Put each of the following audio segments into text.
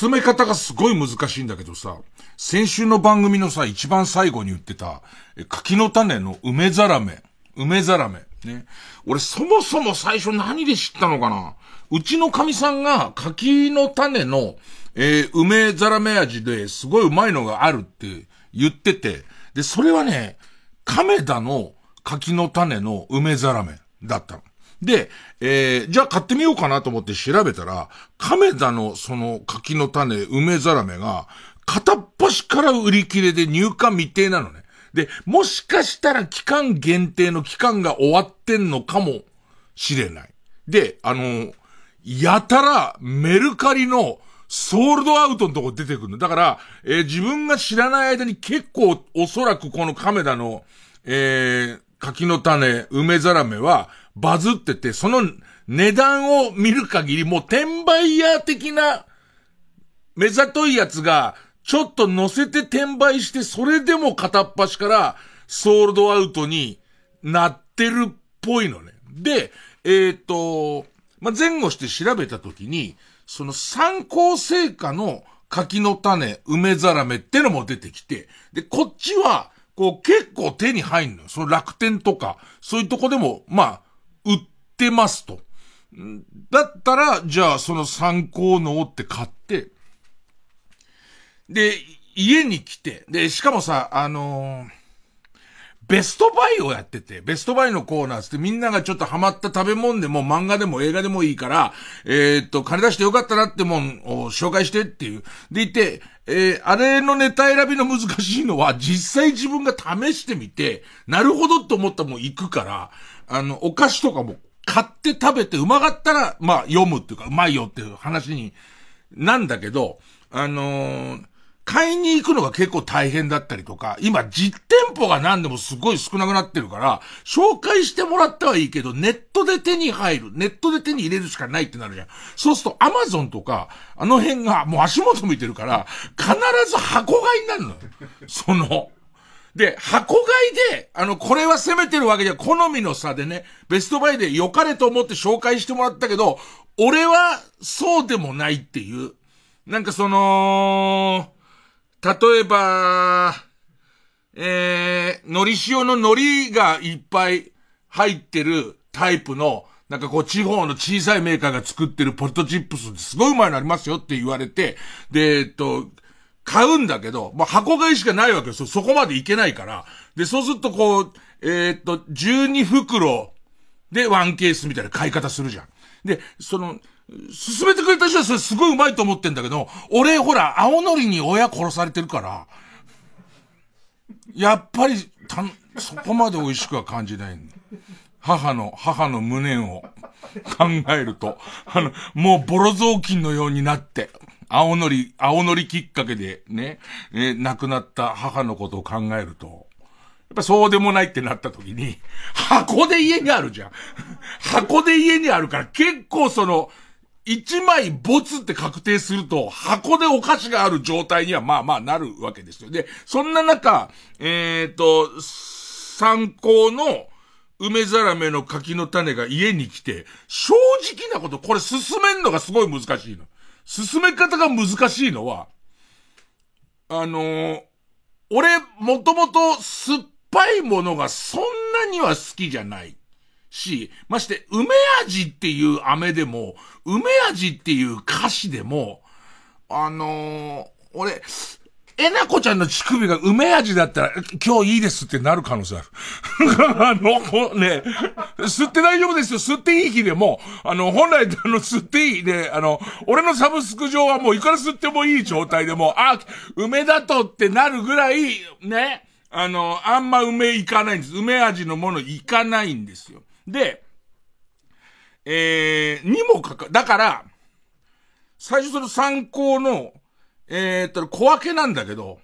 進め方がすごい難しいんだけどさ、先週の番組のさ、一番最後に言ってた、柿の種の梅ざらめ。梅ざらめ。ね。俺そもそも最初何で知ったのかな？うちの神さんが柿の種の、えー、梅ざらめ味ですごいうまいのがあるって言ってて、で、それはね、亀田の柿の種の梅ざらめだったの。で、えー、じゃあ買ってみようかなと思って調べたら、亀田のその柿の種梅ざらめが、片っ端から売り切れで入荷未定なのね。で、もしかしたら期間限定の期間が終わってんのかもしれない。で、あの、やたらメルカリのソールドアウトのとこ出てくるの。だから、えー、自分が知らない間に結構おそらくこの亀田の、えー、柿の種、梅ざらめはバズってて、その値段を見る限りもう転売ヤー的な目ざといやつがちょっと乗せて転売して、それでも片っ端からソールドアウトになってるっぽいのね。で、えっ、ー、と、まあ、前後して調べたときに、その参考成果の柿の種、梅ざらめってのも出てきて、で、こっちは、こう結構手に入んのよ。その楽天とか、そういうとこでも、まあ、売ってますと。だったら、じゃあその参考のって買って、で、家に来て、で、しかもさ、あのー、ベストバイをやってて、ベストバイのコーナーつってみんながちょっとハマった食べ物でも漫画でも映画でもいいから、えー、っと、金出してよかったなってもんを紹介してっていう。でいて、えー、あれのネタ選びの難しいのは、実際自分が試してみて、なるほどと思ったもん行くから、あの、お菓子とかも買って食べてうまかったら、まあ読むっていうか、うまいよっていう話に、なんだけど、あのー、買いに行くのが結構大変だったりとか、今実店舗が何でもすごい少なくなってるから、紹介してもらったはいいけど、ネットで手に入る、ネットで手に入れるしかないってなるじゃん。そうするとアマゾンとか、あの辺がもう足元見てるから、必ず箱買いになるの。その、で、箱買いで、あの、これは攻めてるわけじゃ、好みの差でね、ベストバイで良かれと思って紹介してもらったけど、俺はそうでもないっていう。なんかその、例えば、えー、海苔塩の海苔がいっぱい入ってるタイプの、なんかこう地方の小さいメーカーが作ってるポテトチップスってすごいうまいのありますよって言われて、で、えっと、買うんだけど、もう箱買いしかないわけですよ。そこまでいけないから。で、そうするとこう、えー、っと、12袋でワンケースみたいな買い方するじゃん。で、その、進めてくれた人はそれすごいうまいと思ってんだけど、俺ほら、青のりに親殺されてるから、やっぱり、たん、そこまで美味しくは感じない母の、母の無念を考えると、あの、もうボロ雑巾のようになって、青のり、青のりきっかけでね、え亡くなった母のことを考えると、やっぱそうでもないってなった時に、箱で家にあるじゃん。箱で家にあるから結構その、一枚ボツって確定すると、箱でお菓子がある状態にはまあまあなるわけですよ。で、そんな中、えっ、ー、と、参考の梅ざらめの柿の種が家に来て、正直なこと、これ進めんのがすごい難しいの。進め方が難しいのは、あのー、俺、もともと酸っぱいものがそんなには好きじゃない。し、まして、梅味っていう飴でも、梅味っていう歌詞でも、あのー、俺、えなこちゃんの乳首が梅味だったら、今日いいですってなる可能性ある。あの、ね、吸って大丈夫ですよ。吸っていい日でも、あの、本来、あの、吸っていいで、あの、俺のサブスク上はもういくら吸ってもいい状態でも、あ、梅だとってなるぐらい、ね、あの、あんま梅いかないんです。梅味のものいかないんですよ。で、えー、にもかか、だから、最初その参考の、えー、っと、小分けなんだけど、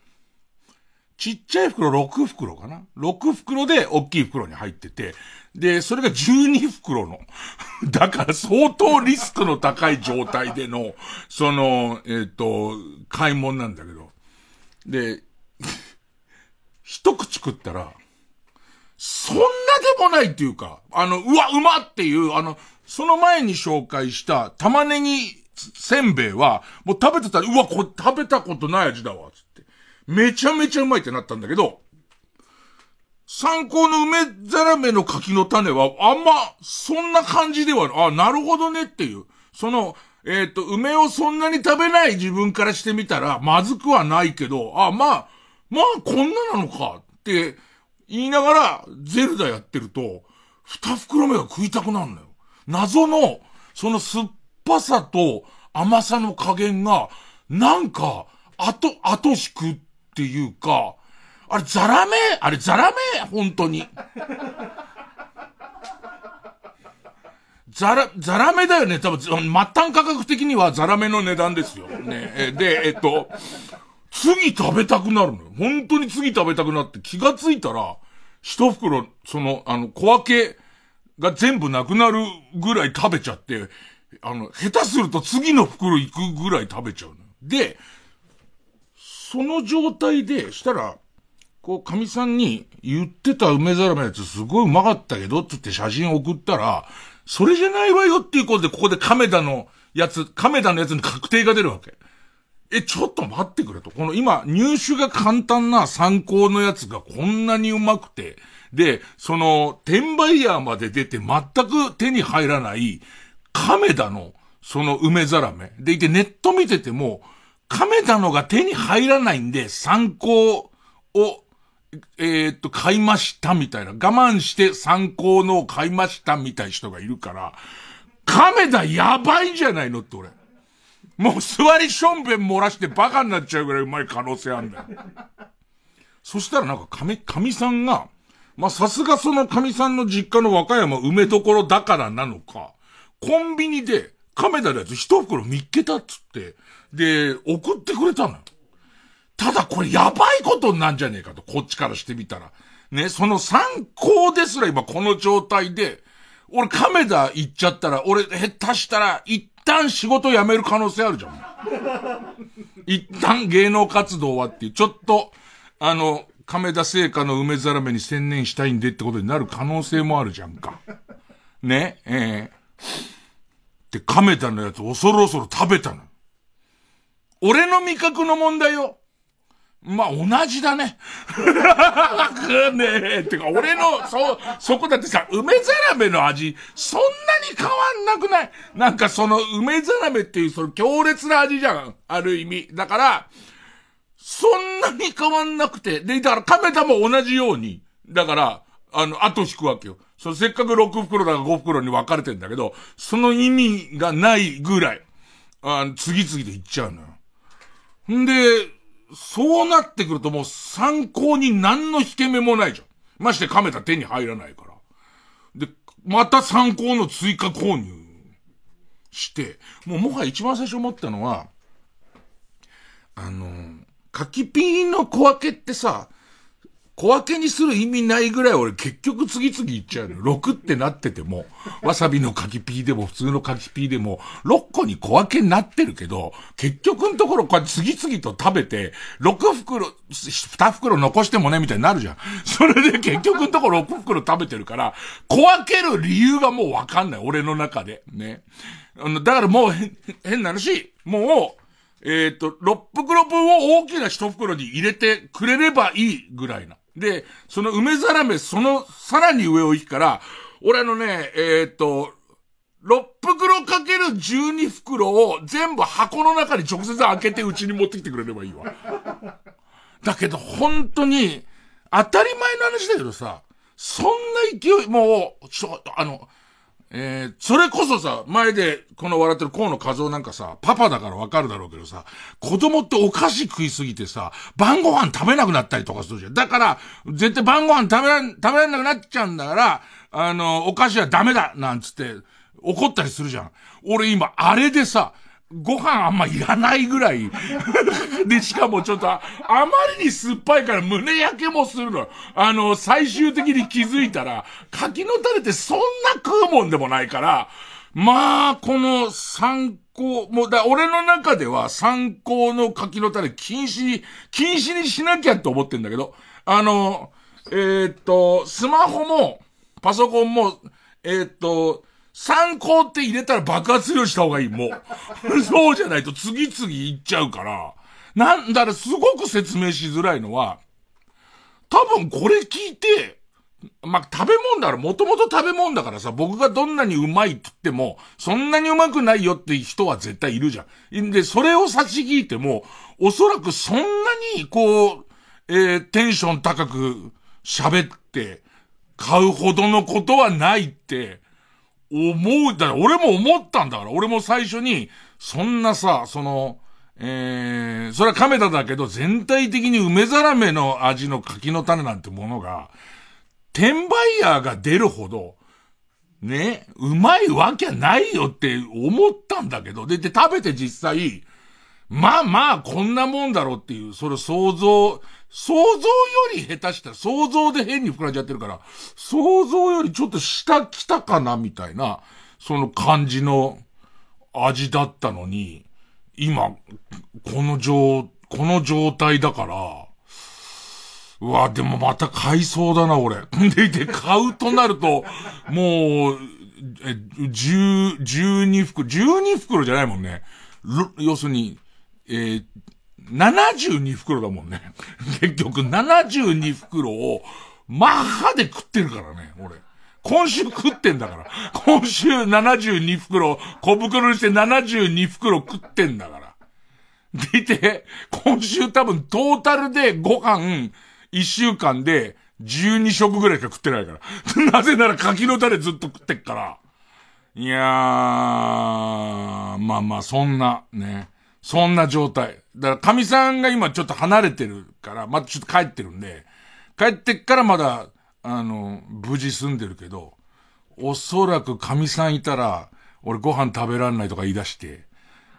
ちっちゃい袋6袋かな ?6 袋で大きい袋に入ってて、で、それが12袋の。だから相当リスクの高い状態での、その、えっ、と、買い物なんだけど。で、一口食ったら、そんなでもないっていうか、あの、うわ、うまっていう、あの、その前に紹介した玉ねぎせんべいは、もう食べてたら、うわ、これ食べたことない味だわ、つって。めちゃめちゃうまいってなったんだけど、参考の梅ザラメの柿の種は、あんま、そんな感じでは、あ、なるほどねっていう。その、えっ、ー、と、梅をそんなに食べない自分からしてみたら、まずくはないけど、あ、まあ、まあ、こんななのかって言いながら、ゼルダやってると、二袋目が食いたくなるのよ。謎の、その酸っぱさと甘さの加減が、なんか、後、後しくっていうか、あれ、ザラメ？あれ、ザラメ？本当に。ザラ、ザラメだよね。多分、末端価格的にはザラメの値段ですよ。ね。で、えっと、次食べたくなるのよ。本当に次食べたくなって気がついたら、一袋、その、あの、小分けが全部なくなるぐらい食べちゃって、あの、下手すると次の袋行くぐらい食べちゃうの。で、その状態で、したら、こう、神さんに言ってた梅皿のやつすごいうまかったけど、つって写真送ったら、それじゃないわよっていうことで、ここで亀田のやつ、亀田のやつに確定が出るわけ。え、ちょっと待ってくれと。この今、入手が簡単な参考のやつがこんなにうまくて、で、その、転売ヤーまで出て全く手に入らない、亀田の、その梅ザラメ。でいて、ネット見てても、亀田のが手に入らないんで、参考を、えー、っと、買いましたみたいな。我慢して参考のを買いましたみたいな人がいるから、亀田やばいんじゃないのって俺。もう座りしょんべん漏らしてバカになっちゃうぐらいうまい可能性あんだよ。そしたらなんか神、神さんが、ま、さすがその神さんの実家の和歌山梅所だからなのか、コンビニで亀田のやつ一袋見っけたっつって、で、送ってくれたのよ。ただこれやばいことになんじゃねえかと、こっちからしてみたら。ね、その参考ですら今この状態で、俺亀田行っちゃったら、俺下手したら一旦仕事辞める可能性あるじゃん。一旦芸能活動はっていう、ちょっと、あの、亀田製菓の梅ざらめに専念したいんでってことになる可能性もあるじゃんか。ね、ええ、で、亀田のやつ恐る恐る食べたの。俺の味覚の問題よ。まあ、同じだね。く ねえ。てか、俺の、そ、そこだってさ、梅ざらめの味、そんなに変わんなくない？なんかその、梅ざらめっていう、その強烈な味じゃん。ある意味。だから、そんなに変わんなくて。で、だから亀田も同じように。だから、あの、後引くわけよ。そせっかく6袋だか5袋に分かれてんだけど、その意味がないぐらい、あ次々といっちゃうのよ。んで、そうなってくるともう参考に何の引け目もないじゃん。まして亀田手に入らないから。で、また参考の追加購入して、もうもはや一番最初思ったのは、あの、柿ピーの小分けってさ、小分けにする意味ないぐらい俺結局次々いっちゃうのよ。6ってなってても、わさびの柿ピーでも普通の柿ピーでも、6個に小分けになってるけど、結局のところこうやって次々と食べて、6袋、2袋残してもね、みたいになるじゃん。それで結局のところ6袋食べてるから、小分ける理由がもうわかんない。俺の中で。ね。だからもう変な話、もう、えっ、ー、と、6袋分を大きな1袋に入れてくれればいいぐらいな。で、その梅ざらめ、そのさらに上を行くから、俺のね、えっ、と、6袋かける12袋を全部箱の中に直接開けてうちに持ってきてくれればいいわ。だけど本当に、当たり前の話だけどさ、そんな勢い、もう、ちょ、あの、えー、それこそさ、前でこの笑ってる河野和夫なんかさ、パパだからわかるだろうけどさ、子供ってお菓子食いすぎてさ、晩ご飯食べなくなったりとかするじゃん。だから、絶対晩ご飯食べらん、食べられなくなっちゃうんだから、あの、お菓子はダメだなんつって、怒ったりするじゃん。俺今、あれでさ、ご飯あんまいらないぐらい で、しかもちょっと、あまりに酸っぱいから胸焼けもするの。あの、最終的に気づいたら、柿の種ってそんな食うもんでもないから、まあ、この参考、もうだ、俺の中では参考の柿の種禁止に、禁止にしなきゃって思ってんだけど、あの、えー、っと、スマホも、パソコンも、えー、っと、参考って入れたら爆発量した方がいい、もう。そうじゃないと次々いっちゃうから。なんだらすごく説明しづらいのは、多分これ聞いて、まあ、食べ物だから、もともと食べ物だからさ、僕がどんなにうまいって言っても、そんなにうまくないよって人は絶対いるじゃん。で、それを差し引いても、おそらくそんなに、こう、えー、テンション高く喋って、買うほどのことはないって、思う、だ俺も思ったんだから、俺も最初に、そんなさ、その、えー、それは亀田だけど、全体的に梅ざらめの味の柿の種なんてものが、転売ヤーが出るほど、ね、うまいわけないよって思ったんだけど、で、で、食べて実際、まあまあ、こんなもんだろうっていう、それ想像、想像より下手したら、想像で変に膨らんじゃってるから、想像よりちょっと下来たかな、みたいな、その感じの味だったのに、今、この状、この状態だから、うわ、でもまた買いそうだな、俺。で、で、買うとなると、もう、え、十、十二袋、十二袋じゃないもんね。要するに、えー、72袋だもんね。結局、72袋を、マッハで食ってるからね、俺。今週食ってんだから。今週72袋、小袋にして72袋食ってんだから。でいて、今週多分トータルでご飯一週間で12食ぐらいしか食ってないから。なぜなら柿の種ずっと食ってっから。いやー、まあまあ、そんな、ね。そんな状態。だから、神さんが今ちょっと離れてるから、またちょっと帰ってるんで、帰ってっからまだ、あの、無事住んでるけど、おそらく神さんいたら、俺ご飯食べらんないとか言い出して、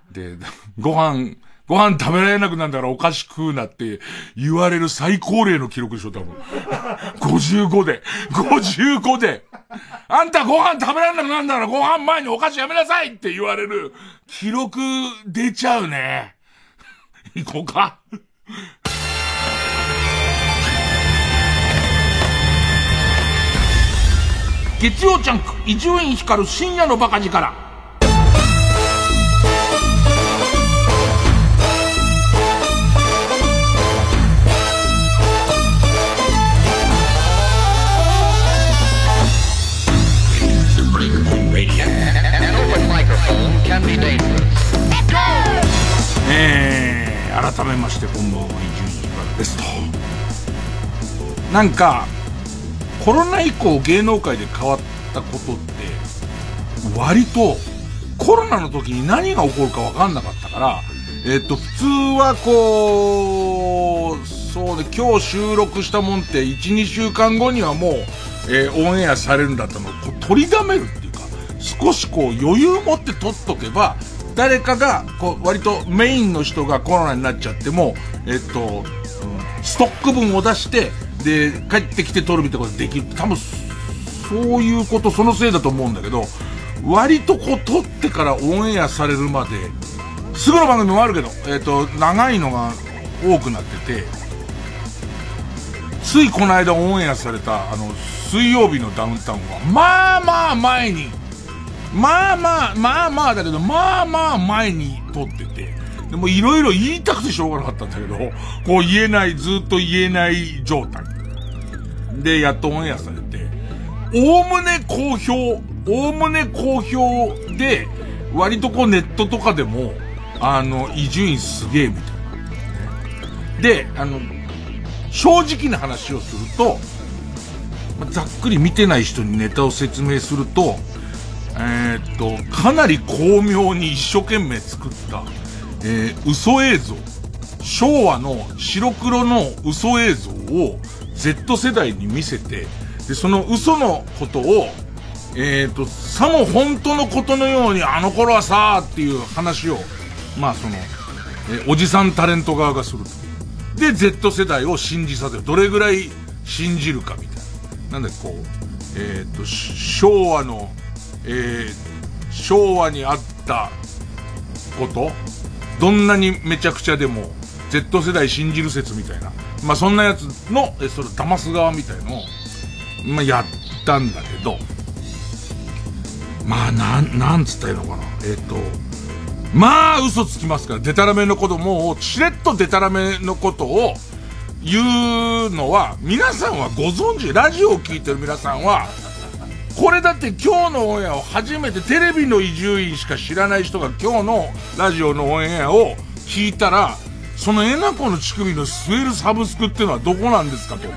で、ご飯、ご飯食べられなくなるんだからお菓子食うなって言われる最高齢の記録でしょ、多分。55で。55で。あんたご飯食べられなくなるんだからご飯前にお菓子やめなさいって言われる記録出ちゃうね。行こうか。月曜ジャンク、伊集院光深夜のバカ力。えー、改めましてこんばんは伊集院光ですと。なんかコロナ以降芸能界で変わったことって割とコロナの時に何が起こるか分かんなかったからえっ、ー、と普通はこうそうね今日収録したもんって12週間後にはもう、えー、オンエアされるんだったのを取りだめるって少しこう余裕持って取っとけば誰かが、こう、割とメインの人がコロナになっちゃっても、えっと、ストック分を出して、で、帰ってきて撮るみたいなことできる。多分、そういうこと、そのせいだと思うんだけど、割とこう撮ってからオンエアされるまで、すぐの番組もあるけど、えっ、と、長いのが多くなってて、ついこの間オンエアされた、あの、水曜日のダウンタウンは、まあまあ前にまあまあ、まあまあだけど、まあまあ前に撮ってて、でもいろいろ言いたくてしょうがなかったんだけど、こう言えない、ずっと言えない状態。で、やっとオンエアされて、おおむね好評、おおむね好評で、割とこうネットとかでも、あの、伊集院すげえみたいな。で、あの、正直な話をすると、ざっくり見てない人にネタを説明すると、えー、っと、かなり巧妙に一生懸命作った、えー、嘘映像。昭和の白黒の嘘映像を Z 世代に見せて、で、その嘘のことを、えー、と、さも本当のことのように、あの頃はさーっていう話を、まあその、えー、おじさんタレント側がすると。で、Z 世代を信じさせる。どれぐらい信じるかみたいな。なんでこう、えっと、昭和のえー、昭和にあったことどんなにめちゃくちゃでも Z 世代信じる説みたいな。まあ、そんなやつの、え、それ騙す側みたいのを、まあ、やったんだけど、まあ、なん、なんつったらいいのかな。えっ、と、まあ、嘘つきますから、デタラメのことも、しれっとデタラメのことを言うのは、皆さんはご存知、ラジオを聞いてる皆さんは、これだって今日のオンエアを初めてテレビの伊集院しか知らない人が今日のラジオのオンエアを聞いたら、そのえなこの乳首の吸えるサブスクっていうのはどこなんですかと。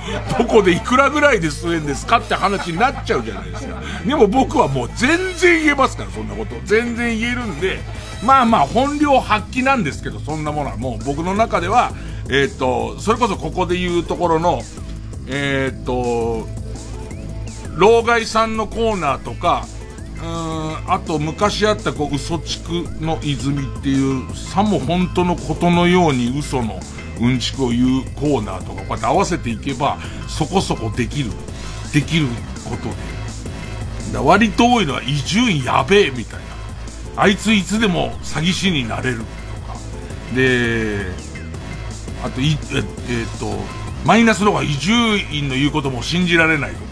どこでいくらぐらいで吸えるんですかって話になっちゃうじゃないですか。でも僕はもう全然言えますから、そんなこと。全然言えるんで、まあまあ本領発揮なんですけど、そんなものはもう僕の中では、えっ、ー、と、それこそここで言うところの、えっ、ー、と、老害さんのコーナーとか、うん、あと昔あったこう、嘘地区の泉っていう、さも本当のことのように嘘のうんちくを言うコーナーとか、こうやって合わせていけば、そこそこできる、できることで。だ割と多いのは、伊集院やべえ、みたいな。あいついつでも詐欺師になれるとか。で、あと、い、え、っ、と、マイナスの方が伊集院の言うことも信じられないとか。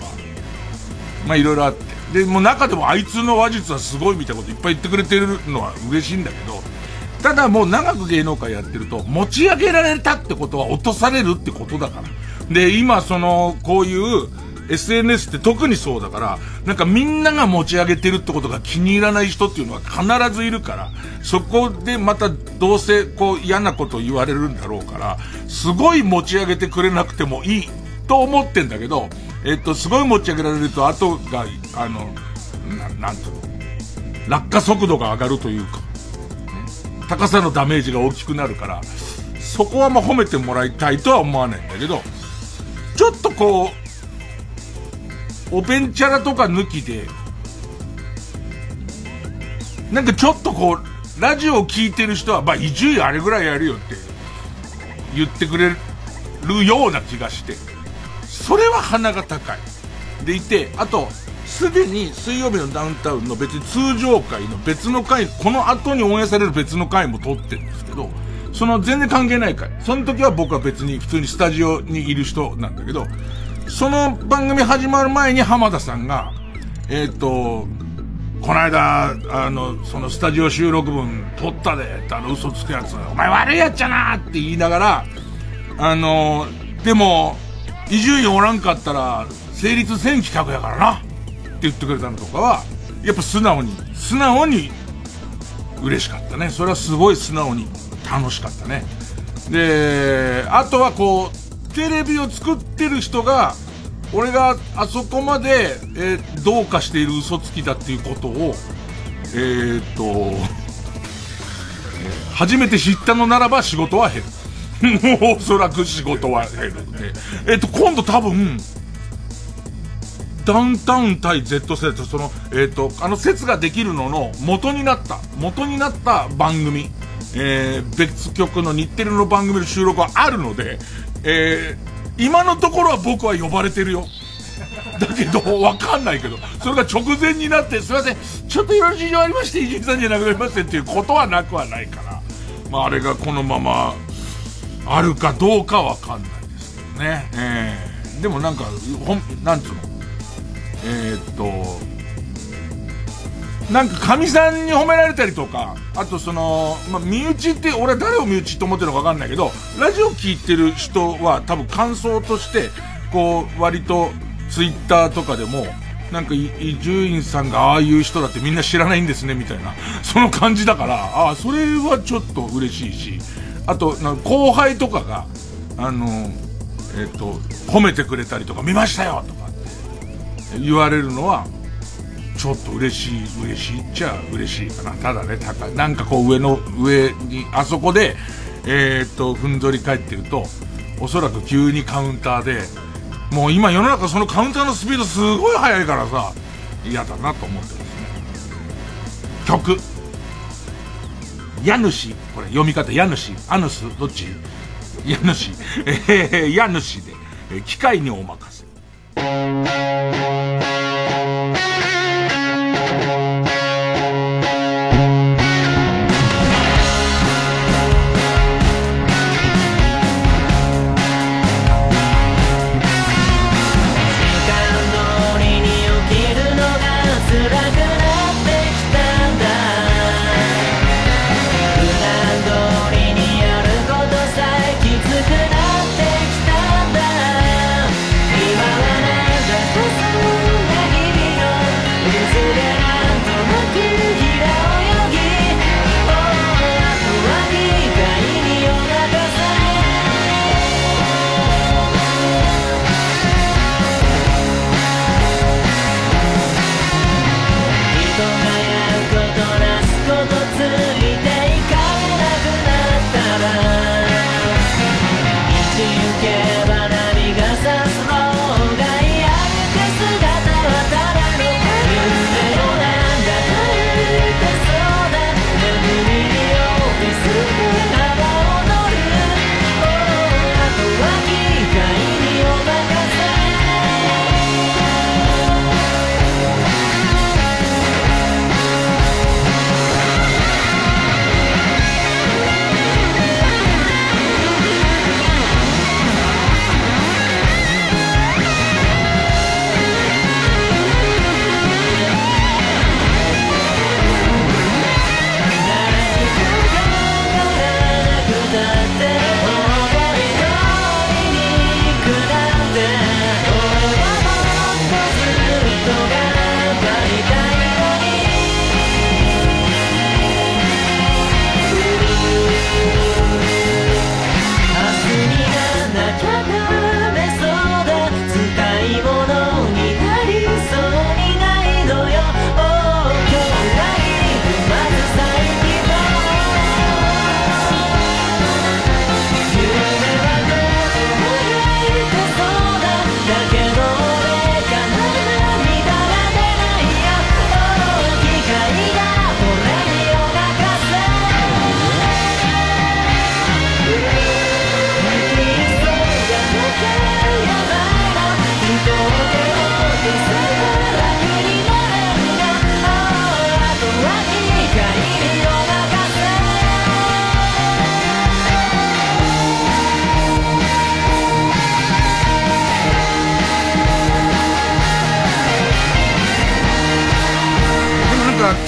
まあいろいろあって。で、もう中でもあいつの話術はすごいみたいなこといっぱい言ってくれてるのは嬉しいんだけど、ただもう長く芸能界やってると、持ち上げられたってことは落とされるってことだから。で、今その、こういう SNS って特にそうだから、なんかみんなが持ち上げてるってことが気に入らない人っていうのは必ずいるから、そこでまたどうせこう嫌なこと言われるんだろうから、すごい持ち上げてくれなくてもいいと思ってんだけど、えっと、すごい持ち上げられると、後が、あの、ななんていうの、落下速度が上がるというか、ね、高さのダメージが大きくなるから、そこはまあ褒めてもらいたいとは思わないんだけど、ちょっとこう、おべんちゃらとか抜きで、なんかちょっとこう、ラジオを聞いてる人は、まあ、伊集院あれぐらいやるよって言ってくれるような気がして。それは鼻が高い。でいて、あと、すでに水曜日のダウンタウンの別に通常回の別の回、この後にオンエアされる別の回も撮ってるんですけど、その全然関係ない回。その時は僕は別に普通にスタジオにいる人なんだけど、その番組始まる前に浜田さんが、えっ、ー、と、この間、あの、そのスタジオ収録分撮ったで、あの嘘つくやつ、お前悪いやっちゃなって言いながら、あの、でも、伊集院おらんかったら、成立せん企画やからな。って言ってくれたのとかは、やっぱ素直に、素直に嬉しかったね。それはすごい素直に楽しかったね。で、あとはこう、テレビを作ってる人が、俺があそこまで、えー、どうかしている嘘つきだっていうことを、えー、っと、初めて知ったのならば仕事は減る。もうおそらく仕事は減るね。えっと、今度多分、ダウンタウン対 Z 世代とその、えっ、と、あの説ができるのの元になった、元になった番組、えー、別局の日テレの番組の収録はあるので、えー、今のところは僕は呼ばれてるよ。だけど、わかんないけど、それが直前になって、すいません、ちょっといろいろ事情ありまして、伊集院さんじゃなくなりましてっていうことはなくはないから、まあ、あれがこのまま、あるかどうかわかんないですけどね。えー、でもなんか、ほん、なんつうの？えー、っと、なんか、神さんに褒められたりとか、あとその、まあ、身内って、俺は誰を身内と思ってるのかわかんないけど、ラジオ聞いてる人は多分感想として、こう、割と、ツイッターとかでも、なんか、伊集院さんがああいう人だってみんな知らないんですね、みたいな、その感じだから、ああ、それはちょっと嬉しいし、あと、後輩とかが、あの、えっ、と、褒めてくれたりとか、見ましたよとかって言われるのは、ちょっと嬉しい、嬉しいっちゃ嬉しいかな。ただね、高い。なんかこう上の、上に、あそこで、えっ、と、ふんぞり返ってると、おそらく急にカウンターで、もう今世の中そのカウンターのスピードすごい速いからさ、嫌だなと思ってますね。曲。家主、これ読み方、家主、アヌス、どっち？家主、えー、家主で、え機械にお任せ。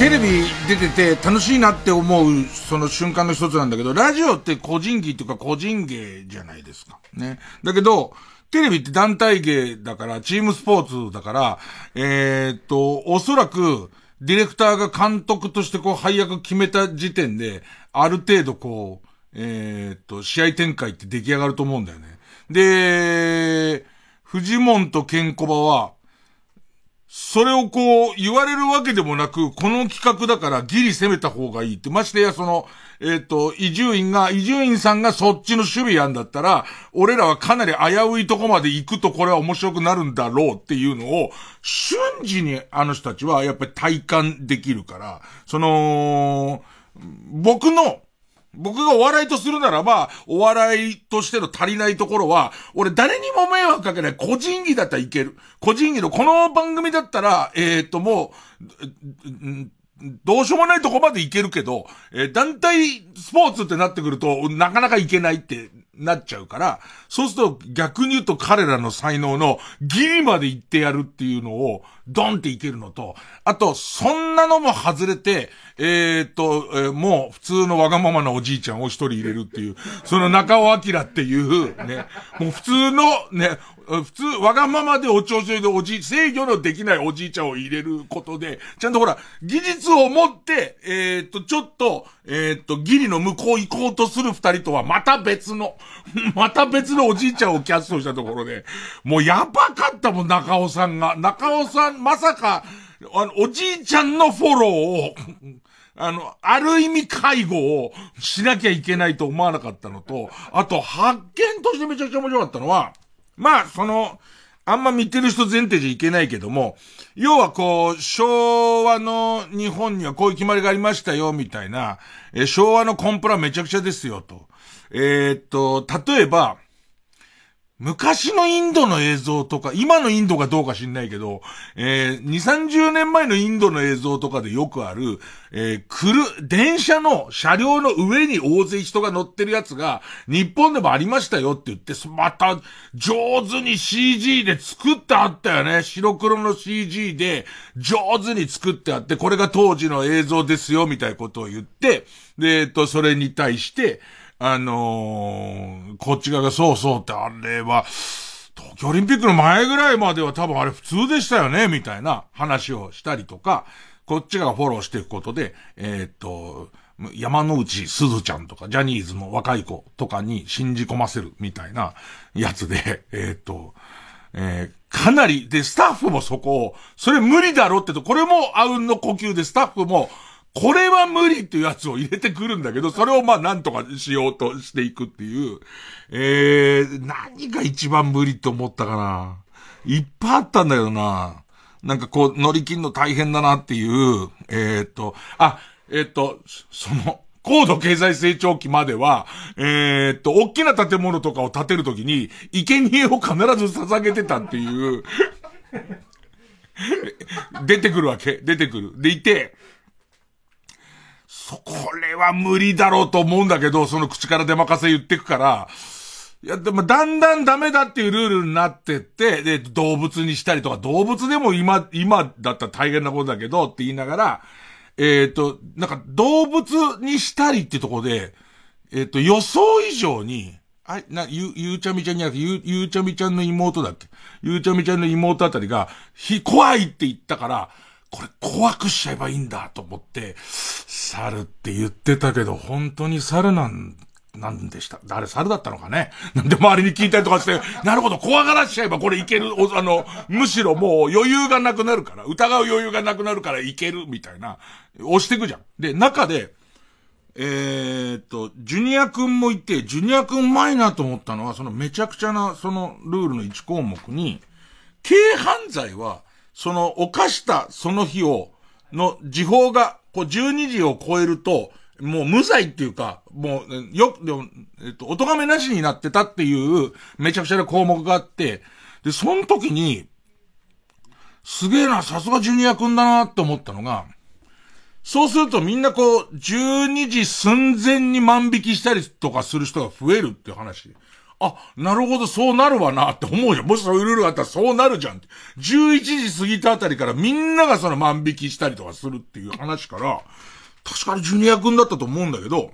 テレビ出てて楽しいなって思うその瞬間の一つなんだけど、ラジオって個人技っていうか個人芸じゃないですか。ね。だけど、テレビって団体芸だから、チームスポーツだから、えー、っと、おそらく、ディレクターが監督としてこう配役決めた時点で、ある程度こう、えー、っと、試合展開って出来上がると思うんだよね。で、フジモンとケンコバは、それをこう言われるわけでもなく、この企画だからギリ攻めた方がいいって。ましてやその、えっ、と、伊集院が、伊集院さんがそっちの守備やんだったら、俺らはかなり危ういとこまで行くとこれは面白くなるんだろうっていうのを、瞬時にあの人たちはやっぱり体感できるから、その、僕の、僕がお笑いとするならば、お笑いとしての足りないところは、俺誰にも迷惑かけない個人技だったらいける。個人技のこの番組だったら、えー、ともう、どうしようもないとこまでいけるけど、えー、団体スポーツってなってくると、なかなかいけないってなっちゃうから、そうすると逆に言うと彼らの才能のギリまで行ってやるっていうのを、ドンっていけるのと、あと、そんなのも外れて、えー、っと、えー、もう普通のわがままなおじいちゃんを一人入れるっていう、その中尾明っていう、ね、もう普通のね、普通、わがままでお調子でおじ、制御のできないおじいちゃんを入れることで、ちゃんとほら、技術を持って、えー、っと、ちょっと、えー、っと、ギリの向こう行こうとする二人とはまた別の、また別のおじいちゃんをキャストしたところで、もうやばかったもん、中尾さんが。中尾さん、まさか、あの、おじいちゃんのフォローを、あの、ある意味介護をしなきゃいけないと思わなかったのと、あと発見としてめちゃくちゃ面白かったのは、まあ、その、あんま見てる人前提じゃいけないけども、要はこう、昭和の日本にはこういう決まりがありましたよ、みたいな、え昭和のコンプラめちゃくちゃですよ、と。えー、っと、例えば、昔のインドの映像とか、今のインドがどうか知んないけど、えー、2、30年前のインドの映像とかでよくある、えー、来る、電車の車両の上に大勢人が乗ってるやつが、日本でもありましたよって言って、また、上手に CG で作ってあったよね。白黒の CG で、上手に作ってあって、これが当時の映像ですよ、みたいなことを言って、で、えっと、それに対して、あのー、こっち側がそうそうってあれは、東京オリンピックの前ぐらいまでは多分あれ普通でしたよね、みたいな話をしたりとか、こっちがフォローしていくことで、えー、っと、山之内すずちゃんとか、ジャニーズの若い子とかに信じ込ませるみたいなやつで、えー、っと、えー、かなり、で、スタッフもそこを、それ無理だろってと、これもあうんの呼吸でスタッフも、これは無理っていうやつを入れてくるんだけど、それをまあなんとかしようとしていくっていう、えー、何が一番無理って思ったかな？いっぱいあったんだけどな。なんかこう乗り切るの大変だなっていう、えー、っと、あ、えー、っと、その、高度経済成長期までは、えー、っと、大きな建物とかを建てるときに、生贄を必ず捧げてたっていう出てくるわけ。出てくる。でいて、そ、これは無理だろうと思うんだけど、その口から出まかせ言ってくから、いや、でも、だんだんダメだっていうルールになってって、で、動物にしたりとか、動物でも今、今だったら大変なことだけど、って言いながら、えっ、ー、と、なんか、動物にしたりってとこで、えっ、ー、と、予想以上に、あ、な、ゆ、ゆうちゃみちゃんじゃなくて、ゆ、ゆうちゃみちゃんの妹だっけ？ゆうちゃみちゃんの妹あたりが、ひ、怖いって言ったから、これ怖くしちゃえばいいんだと思って、猿って言ってたけど、本当に猿なんなんでした？誰猿だったのかね？なんで周りに聞いたりとかして、なるほど、怖がらしちゃえばこれいける、あの、むしろもう余裕がなくなるから、疑う余裕がなくなるからいける、みたいな、押していくじゃん。で、中で、えー、っと、ジュニア君もいて、ジュニア君うまいなと思ったのは、そのめちゃくちゃな、そのルールの1項目に、軽犯罪は、その犯したその日を、の時報が、こう12時を超えると、もう無罪っていうか、もう、よ、でも、えっと、お咎めなしになってたっていう、めちゃくちゃな項目があって、で、その時に、すげえな、さすがジュニア君だなって思ったのが、そうするとみんなこう、12時寸前に万引きしたりとかする人が増えるっていう話。あ、なるほど、そうなるわなって思うじゃん。もしそういうルールがあったらそうなるじゃんって。11時過ぎたあたりからみんながその万引きしたりとかするっていう話から、確かにジュニア君だったと思うんだけど、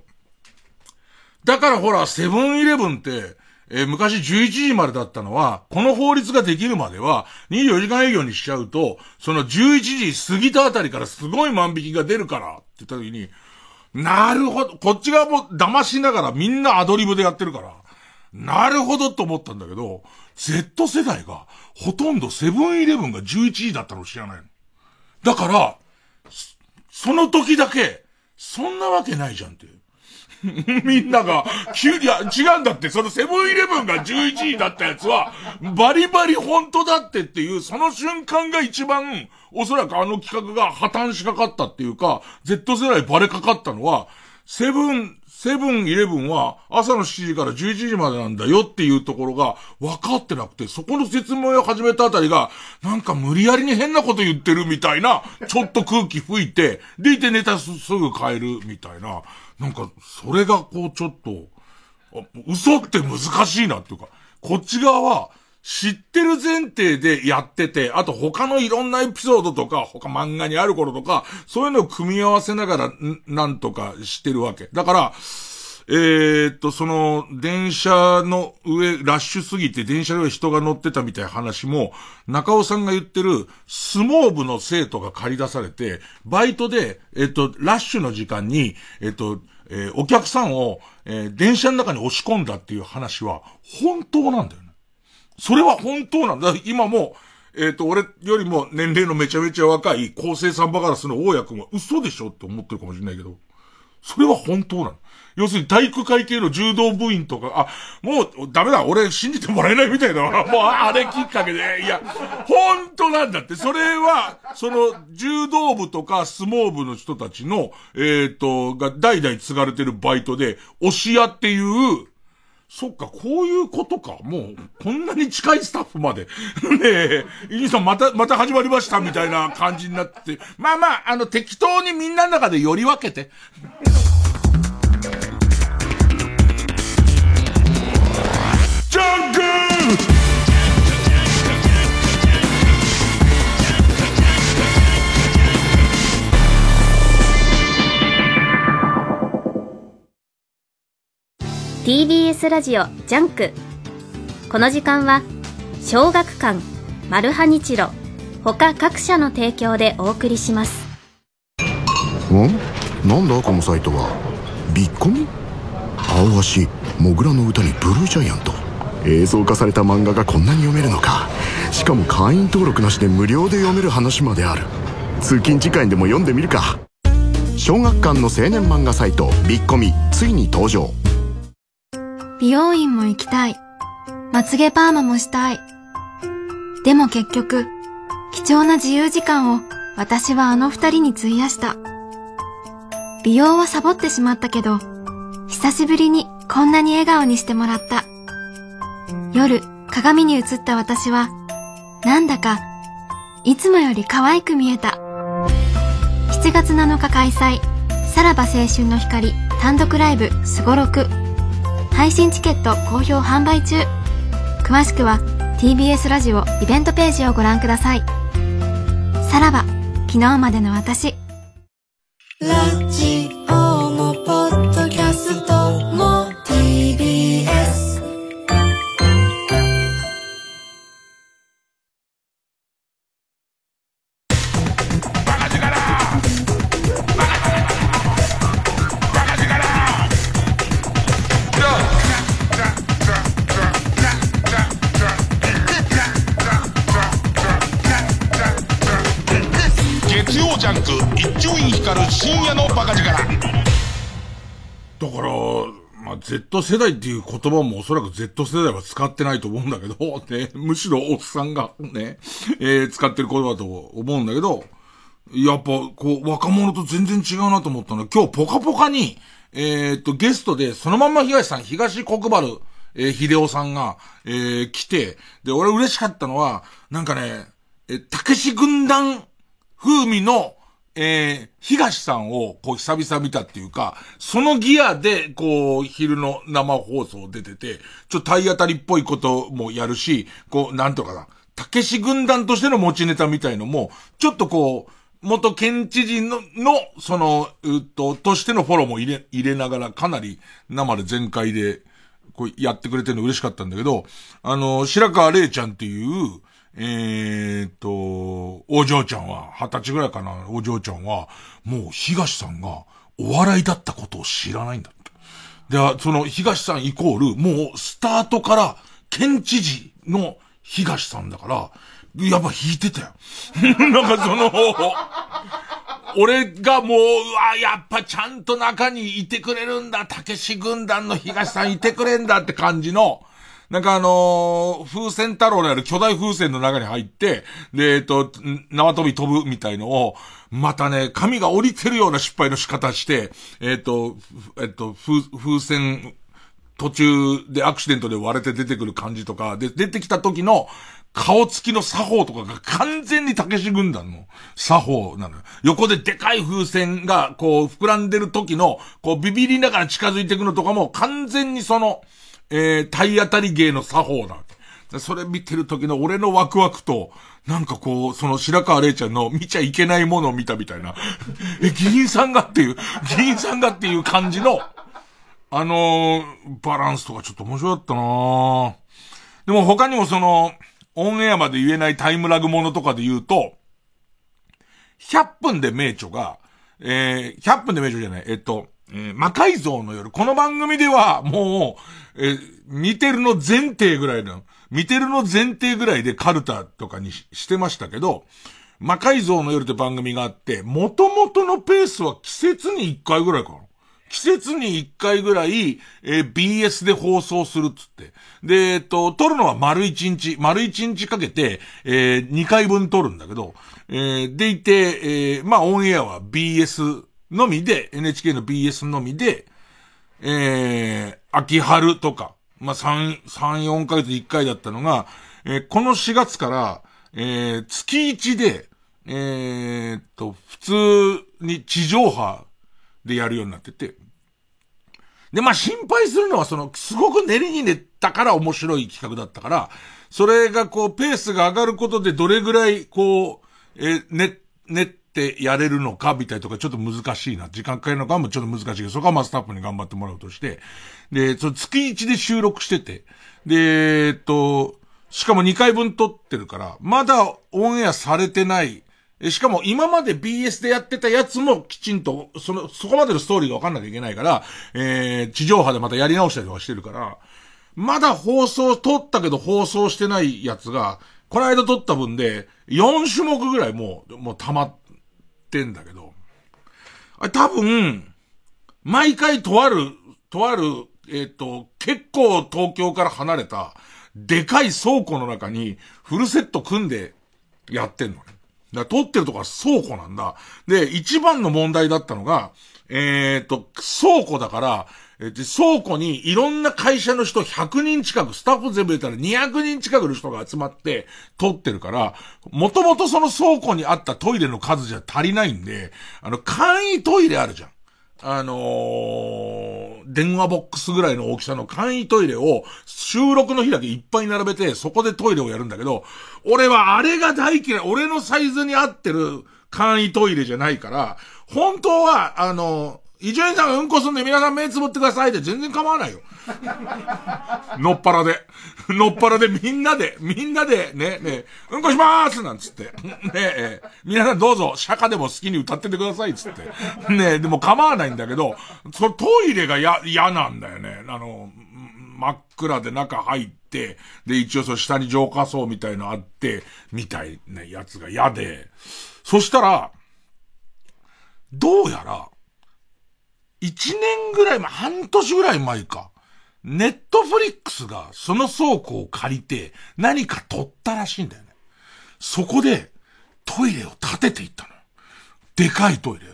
だからほら、セブンイレブンって、えー、昔11時までだったのは、この法律ができるまでは、24時間営業にしちゃうと、その11時過ぎたあたりからすごい万引きが出るからって言った時に、なるほど、こっち側も騙しながらみんなアドリブでやってるから、なるほどと思ったんだけど、Z 世代が、ほとんどセブンイレブンが11時だったの知らないの。だから、その時だけ、そんなわけないじゃんって。みんなが、急にいや、違うんだって、そのセブンイレブンが11時だったやつは、バリバリ本当だってっていう、その瞬間が一番、おそらくあの企画が破綻しかかったっていうか、Z 世代バレかかったのは、セブン、セブンイレブンは朝の7時から11時までなんだよっていうところが分かってなくて、そこの説明を始めたあたりが、なんか無理やりに変なこと言ってるみたいな、ちょっと空気吹いて、でいてネタすぐ変えるみたいな、なんか、それがこうちょっと、嘘って難しいなっていうか、こっち側は、知ってる前提でやってて、あと他のいろんなエピソードとか、他漫画にある頃とか、そういうのを組み合わせながら、なんとかしてるわけ。だから、えー、っと、その、電車の上、ラッシュすぎて電車の上人が乗ってたみたいな話も、中尾さんが言ってる、相撲部の生徒が借り出されて、バイトで、えっと、ラッシュの時間に、えっと、えー、お客さんを、えー、電車の中に押し込んだっていう話は、本当なんだよね。それは本当なんだ。今も、えっ、ー、と、俺よりも年齢のめちゃめちゃ若い、構成サンバガラスの大家君は嘘でしょって思ってるかもしれないけど、それは本当なの。要するに体育会系の柔道部員とか、あ、もうダメだ、俺信じてもらえないみたいだ。もうあれきっかけで、いや、本当なんだって。それは、その柔道部とか相撲部の人たちの、えっ、ー、と、が代々継がれてるバイトで、押し屋っていう、そっか、こういうことか。もう、こんなに近いスタッフまで。ねえ、イニさんまた、また始まりましたみたいな感じになって。まあまあ、あの、適当にみんなの中でより分けて。TBS ラジオジャンク。この時間は小学館マルハニチロ他各社の提供でお送りします。んなんだこのサイトは？ビッコミ？アオアシ、モグラの歌にブルージャイアント。映像化された漫画がこんなに読めるのか。しかも会員登録なしで無料で読める話まである。通勤時間でも読んでみるか。小学館の青年漫画サイトビッコミついに登場。美容院も行きたい。まつげパーマもしたい。でも結局、貴重な自由時間を私はあの二人に費やした。美容はサボってしまったけど、久しぶりにこんなに笑顔にしてもらった。夜、鏡に映った私は、なんだか、いつもより可愛く見えた。7月7日開催、さらば青春の光単独ライブすごろく配信チケット好評販売中。詳しくは TBS ラジオイベントページをご覧ください。さらば昨日までの私。ラジオ Z 世代っていう言葉もおそらく Z 世代は使ってないと思うんだけど、ね、むしろおっさんがね、えー、使ってる言葉だと思うんだけど、やっぱ、こう、若者と全然違うなと思ったの。は、今日ポカポカに、えー、っと、ゲストで、そのまんま東さん、東国原、えー、秀夫さんが、えー、来て、で、俺嬉しかったのは、なんかね、え、たけし軍団風味の、えー、東さんを、こう、久々見たっていうか、そのギアで、こう、昼の生放送出てて、ちょっと体当たりっぽいこともやるし、こう、なんとかな、たけし軍団としての持ちネタみたいのも、ちょっとこう、元県知事の、の、その、うっと、としてのフォローも入れ、入れながら、かなり生で全開で、こう、やってくれてるの嬉しかったんだけど、あの、白川玲ちゃんっていう、えー、っと、お嬢ちゃんは、二十歳ぐらいかな、お嬢ちゃんは、もう東さんがお笑いだったことを知らないんだって。で、その東さんイコール、もうスタートから県知事の東さんだから、やっぱ引いてたよ。なんかその、俺がもう、うわ、やっぱちゃんと中にいてくれるんだ、たけし軍団の東さんいてくれんだって感じの、なんかあのー、風船太郎である巨大風船の中に入って、で、えっと、縄跳び飛ぶみたいのを、またね、髪が降りてるような失敗の仕方して、えっと、えっと、風、風船、途中でアクシデントで割れて出てくる感じとか、で、出てきた時の顔つきの作法とかが完全にたけし軍団の作法なのよ。横ででかい風船がこう膨らんでる時の、こうビビりながら近づいていくのとかも完全にその、えー、体当たり芸の作法だ。それ見てる時の俺のワクワクと、なんかこう、その白川玲ちゃんの見ちゃいけないものを見たみたいな。え、議員さんがっていう、議員さんがっていう感じの、あのー、バランスとかちょっと面白かったなでも他にもその、オンエアまで言えないタイムラグものとかで言うと、100分で名著が、えー、100分で名著じゃない、えっと、えー、魔改造の夜。この番組では、もう、え、見てるの前提ぐらいの、見てるの前提ぐらいでカルタとかにしてましたけど、魔改造の夜って番組があって、元々のペースは季節に1回ぐらいかな。季節に1回ぐらい、えー、BS で放送するっつって。で、えっと、撮るのは丸1日、丸1日かけて、えー、2回分撮るんだけど、えー、でいて、えー、まあ、オンエアは BS のみで、NHK の BS のみで、えー、秋春とか、まあ、3、3、4ヶ月1回だったのが、えー、この4月から、えー、月1で、えー、と、普通に地上波でやるようになってて。で、まあ、心配するのは、その、すごく練りに練ったから面白い企画だったから、それがこう、ペースが上がることでどれぐらい、こう、えー、ね、練ってやれるのか、みたいとか、ちょっと難しいな。時間かけるのかもちょっと難しいけど、そこはまあスタッフに頑張ってもらうとして。で、その月1で収録してて。で、えっと、しかも2回分撮ってるから、まだオンエアされてないしかも今まで BS でやってたやつもきちんと、その、そこまでのストーリーがわかんなきゃいけないから、えー、地上波でまたやり直したりとかしてるから、まだ放送、撮ったけど放送してないやつが、この間撮った分で、4種目ぐらいもう、もう溜まっってんだけど、あれ多分、毎回とある、とある、えっ、ー、と、結構東京から離れた、でかい倉庫の中にフルセット組んでやってんのね。だ撮ってるとこは倉庫なんだ。で、一番の問題だったのが、えっ、ー、と、倉庫だから、えー、倉庫にいろんな会社の人100人近く、スタッフ全部入れたら200人近くの人が集まって取ってるから、もともとその倉庫にあったトイレの数じゃ足りないんで、あの、簡易トイレあるじゃん。あのー、電話ボックスぐらいの大きさの簡易トイレを収録の日だけいっぱい並べて、そこでトイレをやるんだけど、俺はあれが大嫌い。俺のサイズに合ってる簡易トイレじゃないから、本当は、あの伊集院さんがうんこすんで皆さん目つぶってくださいって全然構わないよ。のっぱらで。のっぱらでみんなで、みんなで、ね、ね、うんこしまーすなんつって。ねえ、皆さんどうぞ、釈迦でも好きに歌っててくださいっつって。ねでも構わないんだけど、そのトイレがや、嫌なんだよね。あの、真っ暗で中入って、で、一応その下に浄化層みたいのあって、みたいなやつが嫌で。そしたら、どうやら、一年ぐらい前、半年ぐらい前か。ネットフリックスがその倉庫を借りて何か取ったらしいんだよね。そこでトイレを建てていったの。でかいトイレ。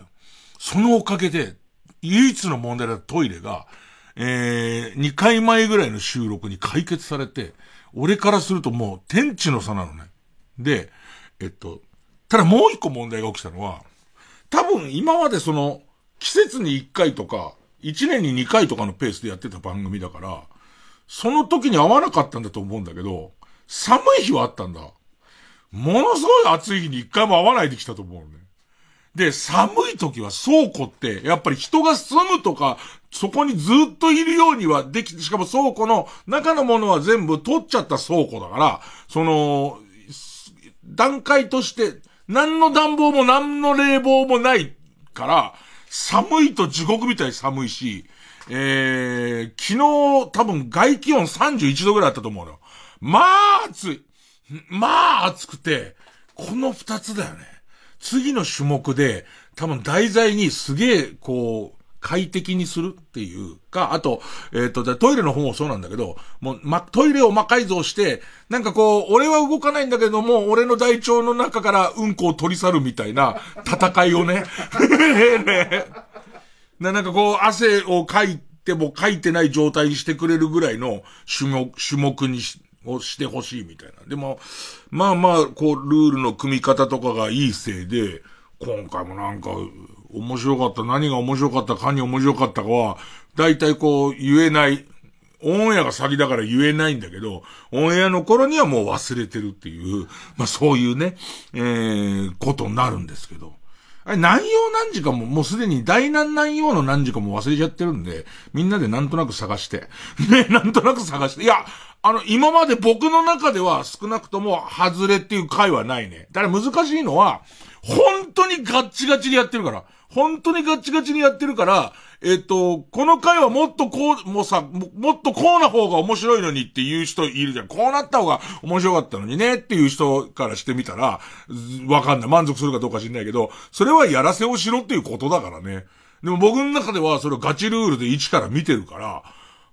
そのおかげで、唯一の問題だったトイレが、えー、2回前ぐらいの収録に解決されて、俺からするともう天地の差なのね。で、えっと、ただもう一個問題が起きたのは、多分今までその、季節に1回とか、1年に2回とかのペースでやってた番組だから、その時に合わなかったんだと思うんだけど、寒い日はあったんだ。ものすごい暑い日に一回も会わないできたと思うね。で、寒い時は倉庫って、やっぱり人が住むとか、そこにずっといるようにはできて、しかも倉庫の中のものは全部取っちゃった倉庫だから、その、段階として、何の暖房も何の冷房もないから、寒いと地獄みたい寒いし、えー、昨日多分外気温31度ぐらいあったと思うの。まあ暑い。まあ暑くて、この二つだよね。次の種目で、多分題材にすげえ、こう、快適にするっていうか、あと、えっ、ー、と、トイレの方もそうなんだけど、もう、ま、トイレを魔改造して、なんかこう、俺は動かないんだけども、俺の大腸の中からうんこを取り去るみたいな戦いをね。ねななんかこう、汗をかいてもかいてない状態にしてくれるぐらいの種目、種目にし、をしてほしいみたいな。でも、まあまあ、こう、ルールの組み方とかがいいせいで、今回もなんか、面白かった、何が面白かったかに面白かったかは、大体こう、言えない。オンエアが先だから言えないんだけど、オンエアの頃にはもう忘れてるっていう、まあそういうね、えー、ことになるんですけど。あれ、何曜何時かも、もうすでに大難何曜の何時かも忘れちゃってるんで、みんなでなんとなく探して。ね、なんとなく探して。いや、あの、今まで僕の中では少なくとも外れっていう回はないね。だから難しいのは、本当にガッチガチにやってるから。本当にガチガチにやってるから、えっと、この回はもっとこう、もうさ、もっとこうな方が面白いのにっていう人いるじゃん。こうなった方が面白かったのにねっていう人からしてみたら、わかんない。満足するかどうか知んないけど、それはやらせをしろっていうことだからね。でも僕の中ではそれをガチルールで一から見てるから、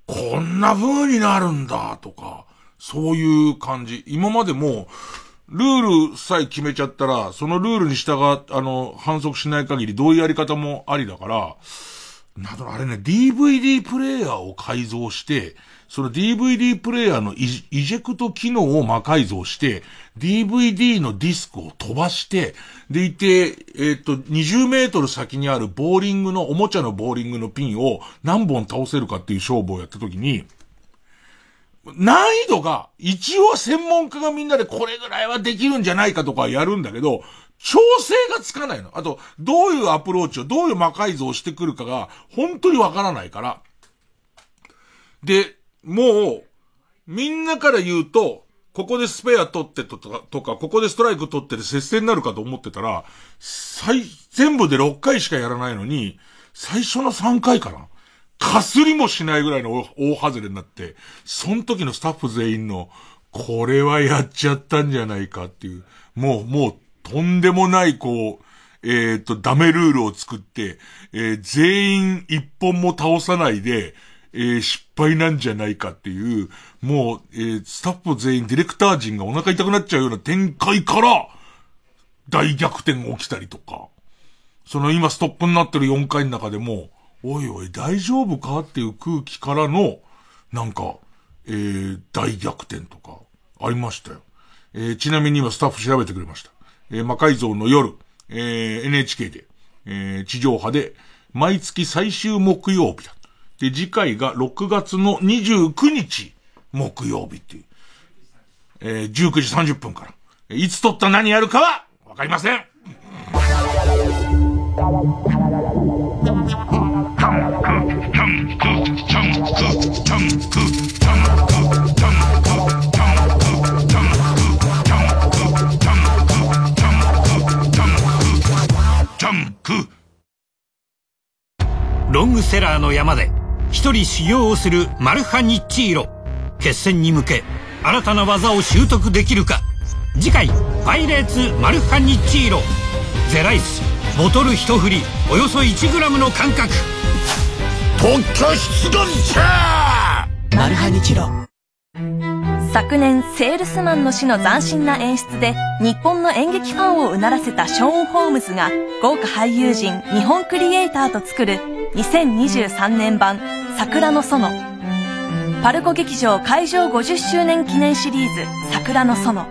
こんな風になるんだとか、そういう感じ。今までも、ルールさえ決めちゃったら、そのルールに従、あの、反則しない限りどういうやり方もありだから、など、あれね、DVD プレイヤーを改造して、その DVD プレイヤーのイジェクト機能を魔改造して、DVD のディスクを飛ばして、でいて、えっ、と、20メートル先にあるボーリングの、おもちゃのボーリングのピンを何本倒せるかっていう勝負をやった時に、難易度が、一応専門家がみんなでこれぐらいはできるんじゃないかとかやるんだけど、調整がつかないの。あと、どういうアプローチを、どういう魔改造をしてくるかが、本当にわからないから。で、もう、みんなから言うと、ここでスペア取ってとか、とか、ここでストライク取ってで接戦になるかと思ってたら、最、全部で6回しかやらないのに、最初の3回かなかすりもしないぐらいの大外れになって、その時のスタッフ全員の、これはやっちゃったんじゃないかっていう、もう、もう、とんでもない、こう、えっ、と、ダメルールを作って、えー、全員一本も倒さないで、えー、失敗なんじゃないかっていう、もう、えー、スタッフ全員、ディレクター陣がお腹痛くなっちゃうような展開から、大逆転が起きたりとか、その今ストップになってる4回の中でも、おいおい大丈夫か？っていう空気からの、なんか、えー、大逆転とか、ありましたよ。えー、ちなみに今スタッフ調べてくれました。えー、魔改造の夜、えー、NHK で、えー、地上波で、毎月最終木曜日だ。で、次回が6月の29日、木曜日っていう。えー、19時30分から。いつ撮った何やるかは、わかりません。ロングセラーの山で一人修行をするマルハニッチーロ。決戦に向け新たな技を習得できるか。次回「パイレーツマルハニッチーロ」ゼライスボトル一振りおよそ 1g の感覚特許出願者！マルハニチロ。昨年セールスマンの死の斬新な演出で日本の演劇ファンをうならせたショーン・ホームズが豪華俳優陣日本クリエイターと作る2023年版桜の園パルコ劇場開場50周年記念シリーズ桜の園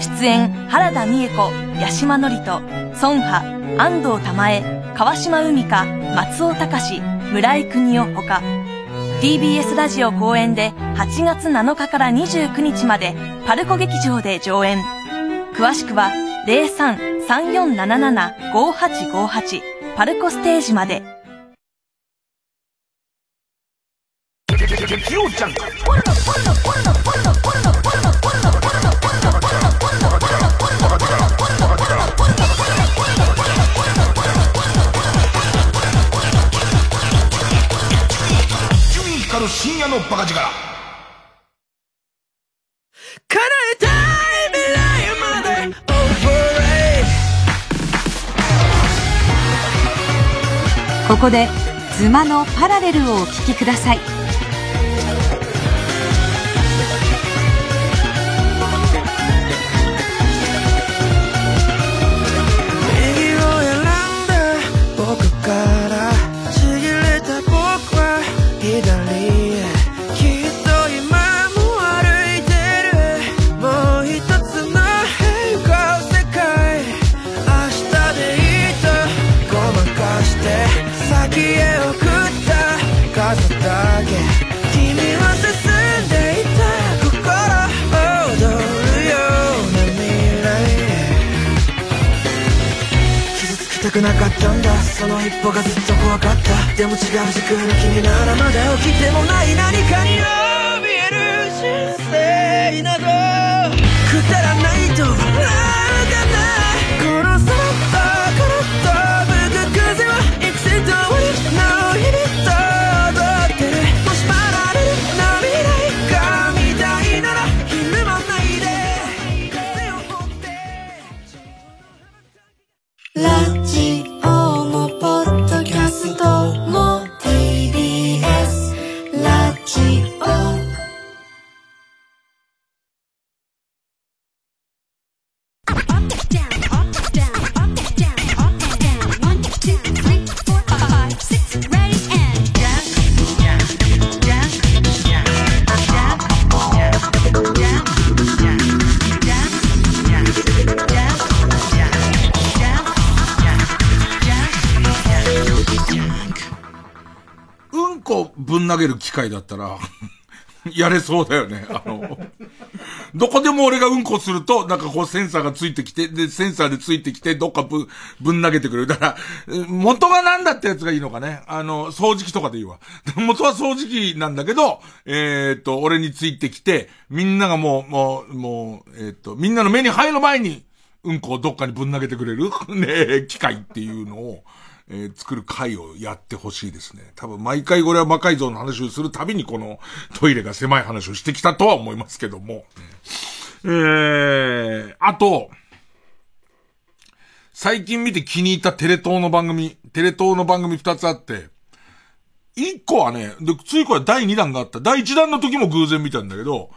出演原田美恵子八島智人、孫波、安藤玉恵、川島海香、松尾隆、村井邦夫ほか、TBS ラジオ公演で8月7日から29日までパルコ劇場で上演。詳しくは03-3477-5858パルコステージまで。伊集院光る深夜のバカ力。叶えたい未来までここでズマのパラレルをお聴きくださいなかったんだ。その一歩がずっと怖かった。でも違う軸の君ならまだ起きてもない。何かに怯える人生などくだらないぶん投げる機械だったら、やれそうだよね。あの、どこでも俺がうんこすると、なんかこうセンサーがついてきて、で、センサーでついてきて、どっかぶん、ぶん投げてくれる。だから、元がなんだってやつがいいのかね。あの、掃除機とかでいいわ。元は掃除機なんだけど、えーっと、俺についてきて、みんながもう、もう、もう、えーっと、みんなの目に入る前に、うんこをどっかにぶん投げてくれる、ね、機械っていうのを、えー作る会をやってほしいですね。多分毎回これは魔改造の話をするたびにこのトイレが狭い話をしてきたとは思いますけども。えー、あと、最近見て気に入ったテレ東の番組、テレ東の番組二つあって、一個はね、で、ついこれ第二弾があった。第一弾の時も偶然見たんだけど、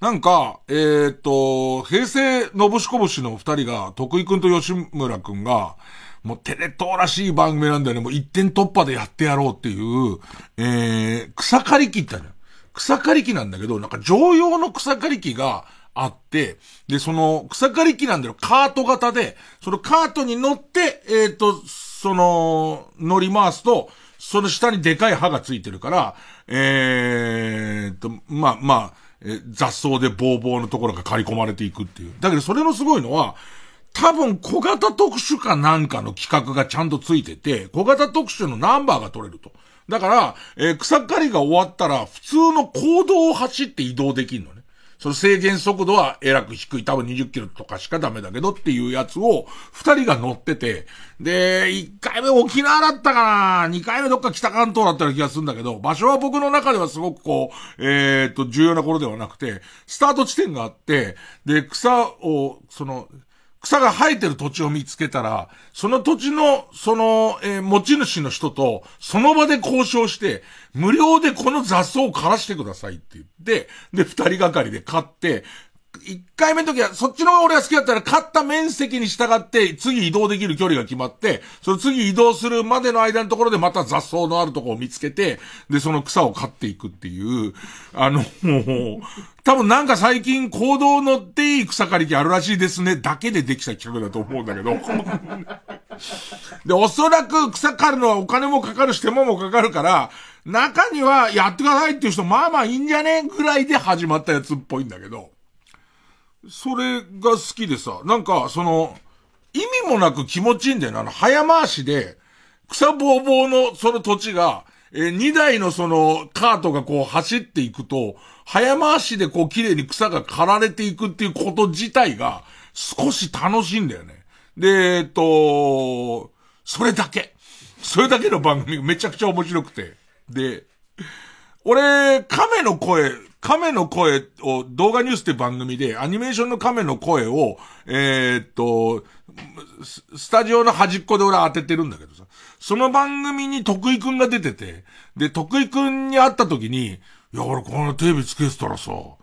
なんか、えーっと、平成のぶしこぶしの二人が、徳井くんと吉村くんが、もうテレ東らしい番組なんだよね。もう一点突破でやってやろうっていう、えー、草刈り機ってある草刈り機なんだけど、なんか常用の草刈り機があって、で、その草刈り機なんだよ。カート型で、そのカートに乗って、えっ、と、その、乗り回すと、その下にでかい刃がついてるから、えー、と、まあまあ、雑草でボーボーのところが刈り込まれていくっていう。だけどそれのすごいのは、多分小型特殊かなんかの企画がちゃんとついてて、小型特殊のナンバーが取れると。だから、えー草刈りが終わったら、普通の行動を走って移動できるのね。その制限速度はえらく低い。多分20キロとかしかダメだけどっていうやつを、二人が乗ってて、で、1回目沖縄だったかな ?2 回目どっか北関東だったような気がするんだけど、場所は僕の中ではすごくこう、えーっと、重要な頃ではなくて、スタート地点があって、で、草を、その、草が生えてる土地を見つけたら、その土地の、その、えー持ち主の人と、その場で交渉して、無料でこの雑草を枯らしてくださいって言って、で、二人がかりで買って、一回目の時は、そっちの方が俺が好きだったら、勝った面積に従って、次移動できる距離が決まって、その次移動するまでの間のところでまた雑草のあるところを見つけて、で、その草を刈っていくっていう、あの、もう、多分なんか最近行動乗っていい草刈り機あるらしいですね、だけでできた企画だと思うんだけど。で、おそらく草刈るのはお金もかかるし手間もかかるから、中にはやってくださいっていう人まあまあいいんじゃね？ぐらいで始まったやつっぽいんだけど。それが好きでさ、なんか、その、意味もなく気持ちいいんだよな。あの、早回しで、草ぼうぼうのその土地が、えー、2台のそのカートがこう走っていくと、早回しでこう綺麗に草が刈られていくっていうこと自体が少し楽しいんだよね。で、えっと、それだけ。それだけの番組めちゃくちゃ面白くて。で、俺、亀の声、亀の声を動画ニュースって番組で、アニメーションの亀の声を、えー、っと、スタジオの端っこで俺当ててるんだけどさ、その番組に徳井くんが出てて、で、徳井くんに会った時に、いや、俺このテレビつけてたらさ、そ、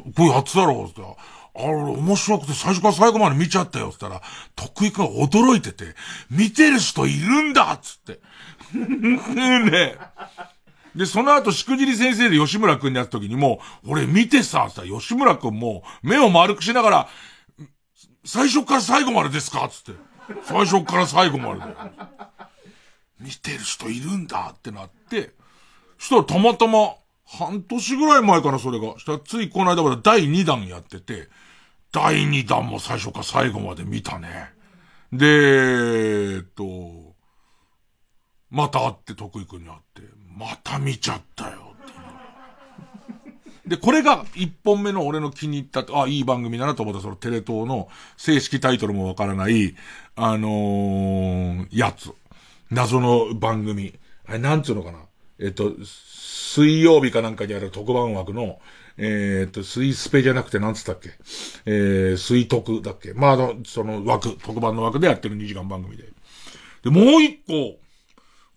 こうやってたろ、って。あれ、面白くて最初から最後まで見ちゃったよ、って言ったら、徳井くん驚いてて、見てる人いるんだっつって。ねで、その後、しくじり先生で吉村くんに会った時にも、俺見てさ、さ、吉村くんも、目を丸くしながら、最初から最後までですか？つって。最初から最後まで見てる人いるんだってなって、そしたらたまたま、半年ぐらい前かな、それが。したらついこの間まで第2弾やってて、第2弾も最初から最後まで見たね。で、えっと、また会って徳井くんに会って、また見ちゃったよってで、これが一本目の俺の気に入った、あ、いい番組だなと思ったそのテレ東の正式タイトルもわからない、あのー、やつ。謎の番組。あれ、なんつうのかな。えっと、水曜日かなんかにある特番枠の、えー、っと、水スペじゃなくてなんつったっけえー、水徳だっけまあ、あの、その枠、特番の枠でやってる2時間番組で。で、もう一個、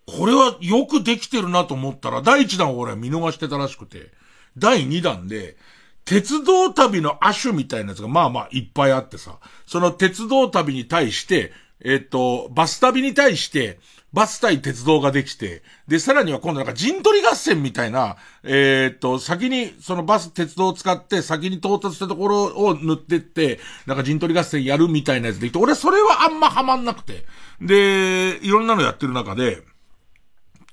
これはよくできてるなと思ったら、第1弾を俺は見逃してたらしくて、第2弾で、鉄道旅の亜種みたいなやつがまあまあいっぱいあってさ、その鉄道旅に対して、えっ、と、バス旅に対して、バス対鉄道ができて、で、さらには今度なんか陣取り合戦みたいな、えっ、と、先に、そのバス、鉄道を使って先に到達したところを塗ってって、なんか陣取り合戦やるみたいなやつできて、俺それはあんまハマんなくて。で、いろんなのやってる中で、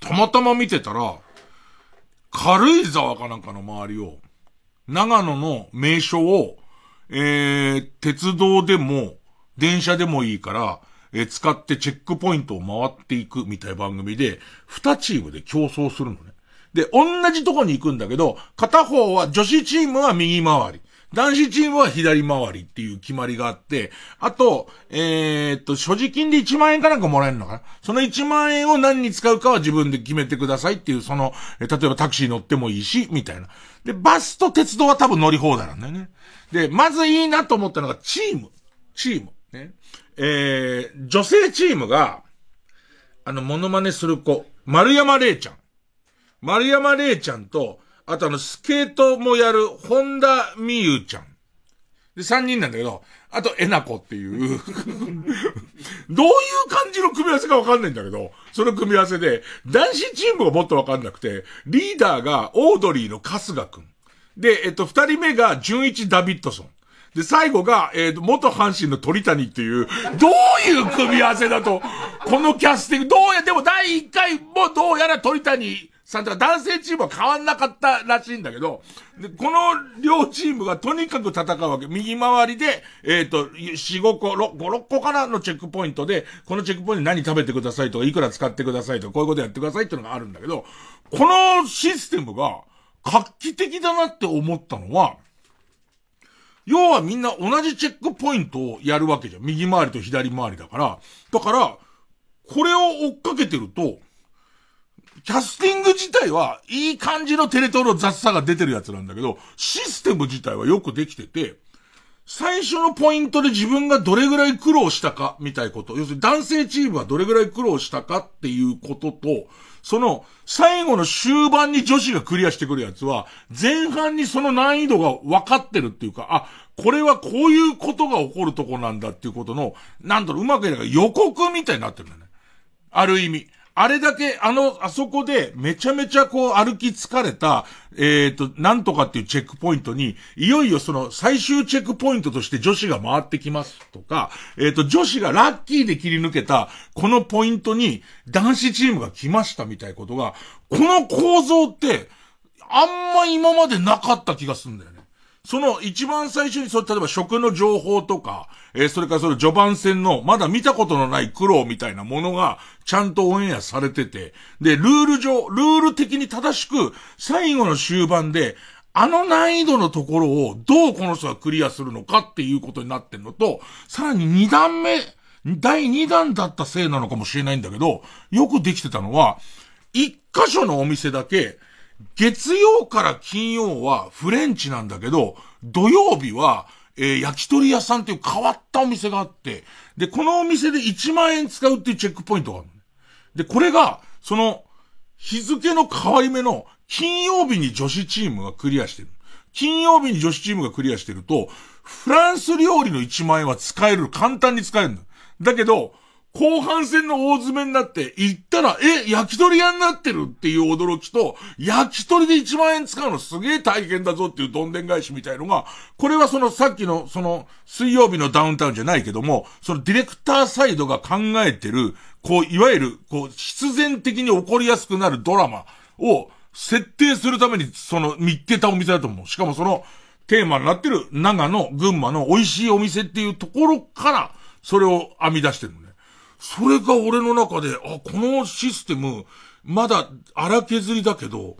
たまたま見てたら、軽井沢かなんかの周りを、長野の名所を、えー、鉄道でも、電車でもいいから、えー、使ってチェックポイントを回っていくみたいな番組で、二チームで競争するのね。で、同じとこに行くんだけど、片方は、女子チームは右回り。男子チームは左回りっていう決まりがあって、あと、えー、っと、所持金で1万円かなんかもらえるのかな？その1万円を何に使うかは自分で決めてくださいっていう、その、例えばタクシー乗ってもいいし、みたいな。で、バスと鉄道は多分乗り放題なんだよね。で、まずいいなと思ったのがチーム。チーム。ね。えー、女性チームが、あの、モノマネする子、丸山礼ちゃん。丸山礼ちゃんと、あとあの、スケートもやる、本田美優ちゃん。で、三人なんだけど、あと、えなこっていう どういう感じの組み合わせかわかんないんだけど、その組み合わせで、男子チームがもっとわかんなくて、リーダーがオードリーの春日くん。で、えっと、二人目が純一ダビッドソン。で、最後が、えっ、と、元阪神の鳥谷っていう、どういう組み合わせだと、このキャスティング、どうや、でも第一回もどうやら鳥谷さんとか男性チームは変わんなかったらしいんだけど、で、この両チームがとにかく戦うわけ。右回りで、えっ、ー、と、4、5個、6、5、6個からのチェックポイントで、このチェックポイント何食べてくださいとか、いくら使ってくださいとか、こういうことやってくださいっていうのがあるんだけど、このシステムが画期的だなって思ったのは、要はみんな同じチェックポイントをやるわけじゃん。右回りと左回りだから。だから、これを追っかけてると、キャスティング自体はいい感じのテレ東の雑さが出てるやつなんだけど、システム自体はよくできてて、最初のポイントで自分がどれぐらい苦労したか、みたいこと。要するに男性チームはどれぐらい苦労したかっていうことと、その、最後の終盤に女子がクリアしてくるやつは、前半にその難易度が分かってるっていうか、あ、これはこういうことが起こるとこなんだっていうことの、なんだろう、うまく言えば予告みたいになってるんだよね。ある意味。あれだけ、あの、あそこで、めちゃめちゃこう歩き疲れた、えっ、と、なんとかっていうチェックポイントに、いよいよその最終チェックポイントとして女子が回ってきますとか、えっ、と、女子がラッキーで切り抜けた、このポイントに男子チームが来ましたみたいなことが、この構造って、あんま今までなかった気がするんだよね。その一番最初にそう、例えば食の情報とか、えー、それからその序盤戦のまだ見たことのない苦労みたいなものがちゃんとオンエアされてて、で、ルール上、ルール的に正しく最後の終盤で、あの難易度のところをどうこの人がクリアするのかっていうことになってんのと、さらに二段目、第二弾だったせいなのかもしれないんだけど、よくできてたのは、一箇所のお店だけ、月曜から金曜はフレンチなんだけど、土曜日は、えー、焼き鳥屋さんっていう変わったお店があって、で、このお店で1万円使うっていうチェックポイントがあるで、これが、その、日付の変わり目の金曜日に女子チームがクリアしてる。金曜日に女子チームがクリアしてると、フランス料理の1万円は使える。簡単に使える。だけど、後半戦の大詰めになって、行ったら、え、焼き鳥屋になってるっていう驚きと、焼き鳥で1万円使うのすげえ大変だぞっていうどんでん返しみたいのが、これはそのさっきの、その、水曜日のダウンタウンじゃないけども、そのディレクターサイドが考えてる、こう、いわゆる、こう、必然的に起こりやすくなるドラマを設定するために、その、見っけたお店だと思う。しかもその、テーマになってる長野、群馬の美味しいお店っていうところから、それを編み出してるのね。それが俺の中で、あ、このシステム、まだ荒削りだけど、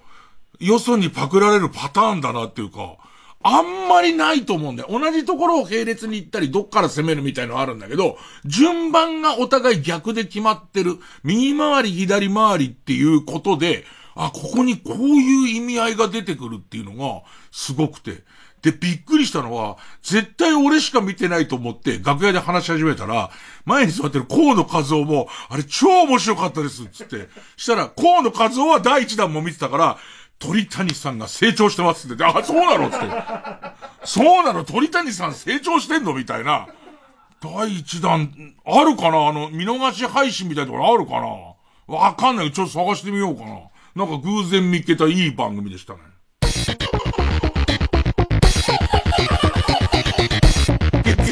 よそにパクられるパターンだなっていうか、あんまりないと思うんだよ。同じところを並列に行ったり、どっから攻めるみたいのあるんだけど、順番がお互い逆で決まってる。右回り、左回りっていうことで、あ、ここにこういう意味合いが出てくるっていうのが、すごくて。で、びっくりしたのは、絶対俺しか見てないと思って楽屋で話し始めたら、前に座ってる河野和夫も、あれ超面白かったです、つって。したら、河野和夫は第一弾も見てたから、鳥谷さんが成長してますって。あ、そうなの？つって。そうなの？鳥谷さん成長してんの？みたいな。第一弾、あるかな？あの、見逃し配信みたいなところあるかな？わかんない。ちょっと探してみようかな。なんか偶然見つけたいい番組でしたね。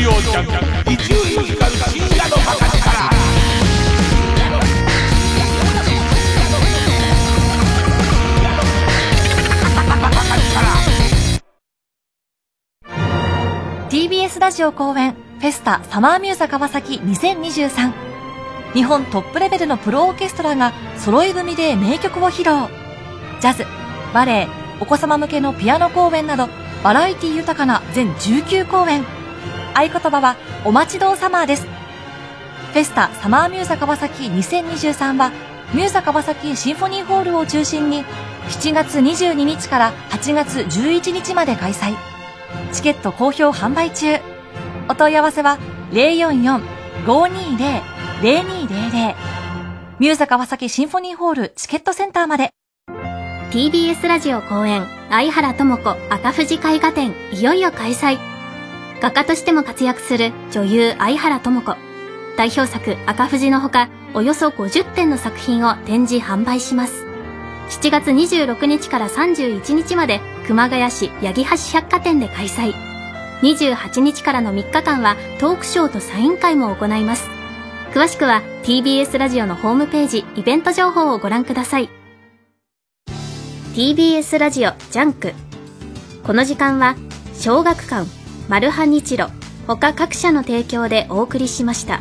曜ジャンク伊集院光深夜のバカ力 TBS ラジオ公演フェスタサマーミューザ川崎2023日本トップレベルのプロオーケストラが揃い踏みで名曲を披露。ジャズ、バレエ、お子様向けのピアノ公演などバラエティ豊かな全19公演。合言葉はお待ちどうサマーです。フェスタサマーミューザ川崎2023はミューザ川崎シンフォニーホールを中心に7月22日から8月11日まで開催。チケット好評販売中。お問い合わせは044-520-0200ミューザ川崎シンフォニーホールチケットセンターまで。TBS ラジオ公演相原智子赤富士絵画展いよいよ開催。画家としても活躍する女優相原智子。代表作赤富士のほかおよそ50点の作品を展示販売します。7月26日から31日まで熊谷市八木橋百貨店で開催。28日からの3日間はトークショーとサイン会も行います。詳しくは TBS ラジオのホームページイベント情報をご覧ください。TBS ラジオジャンク。この時間は小学館。マルハニチロ他各社の提供でお送りしました。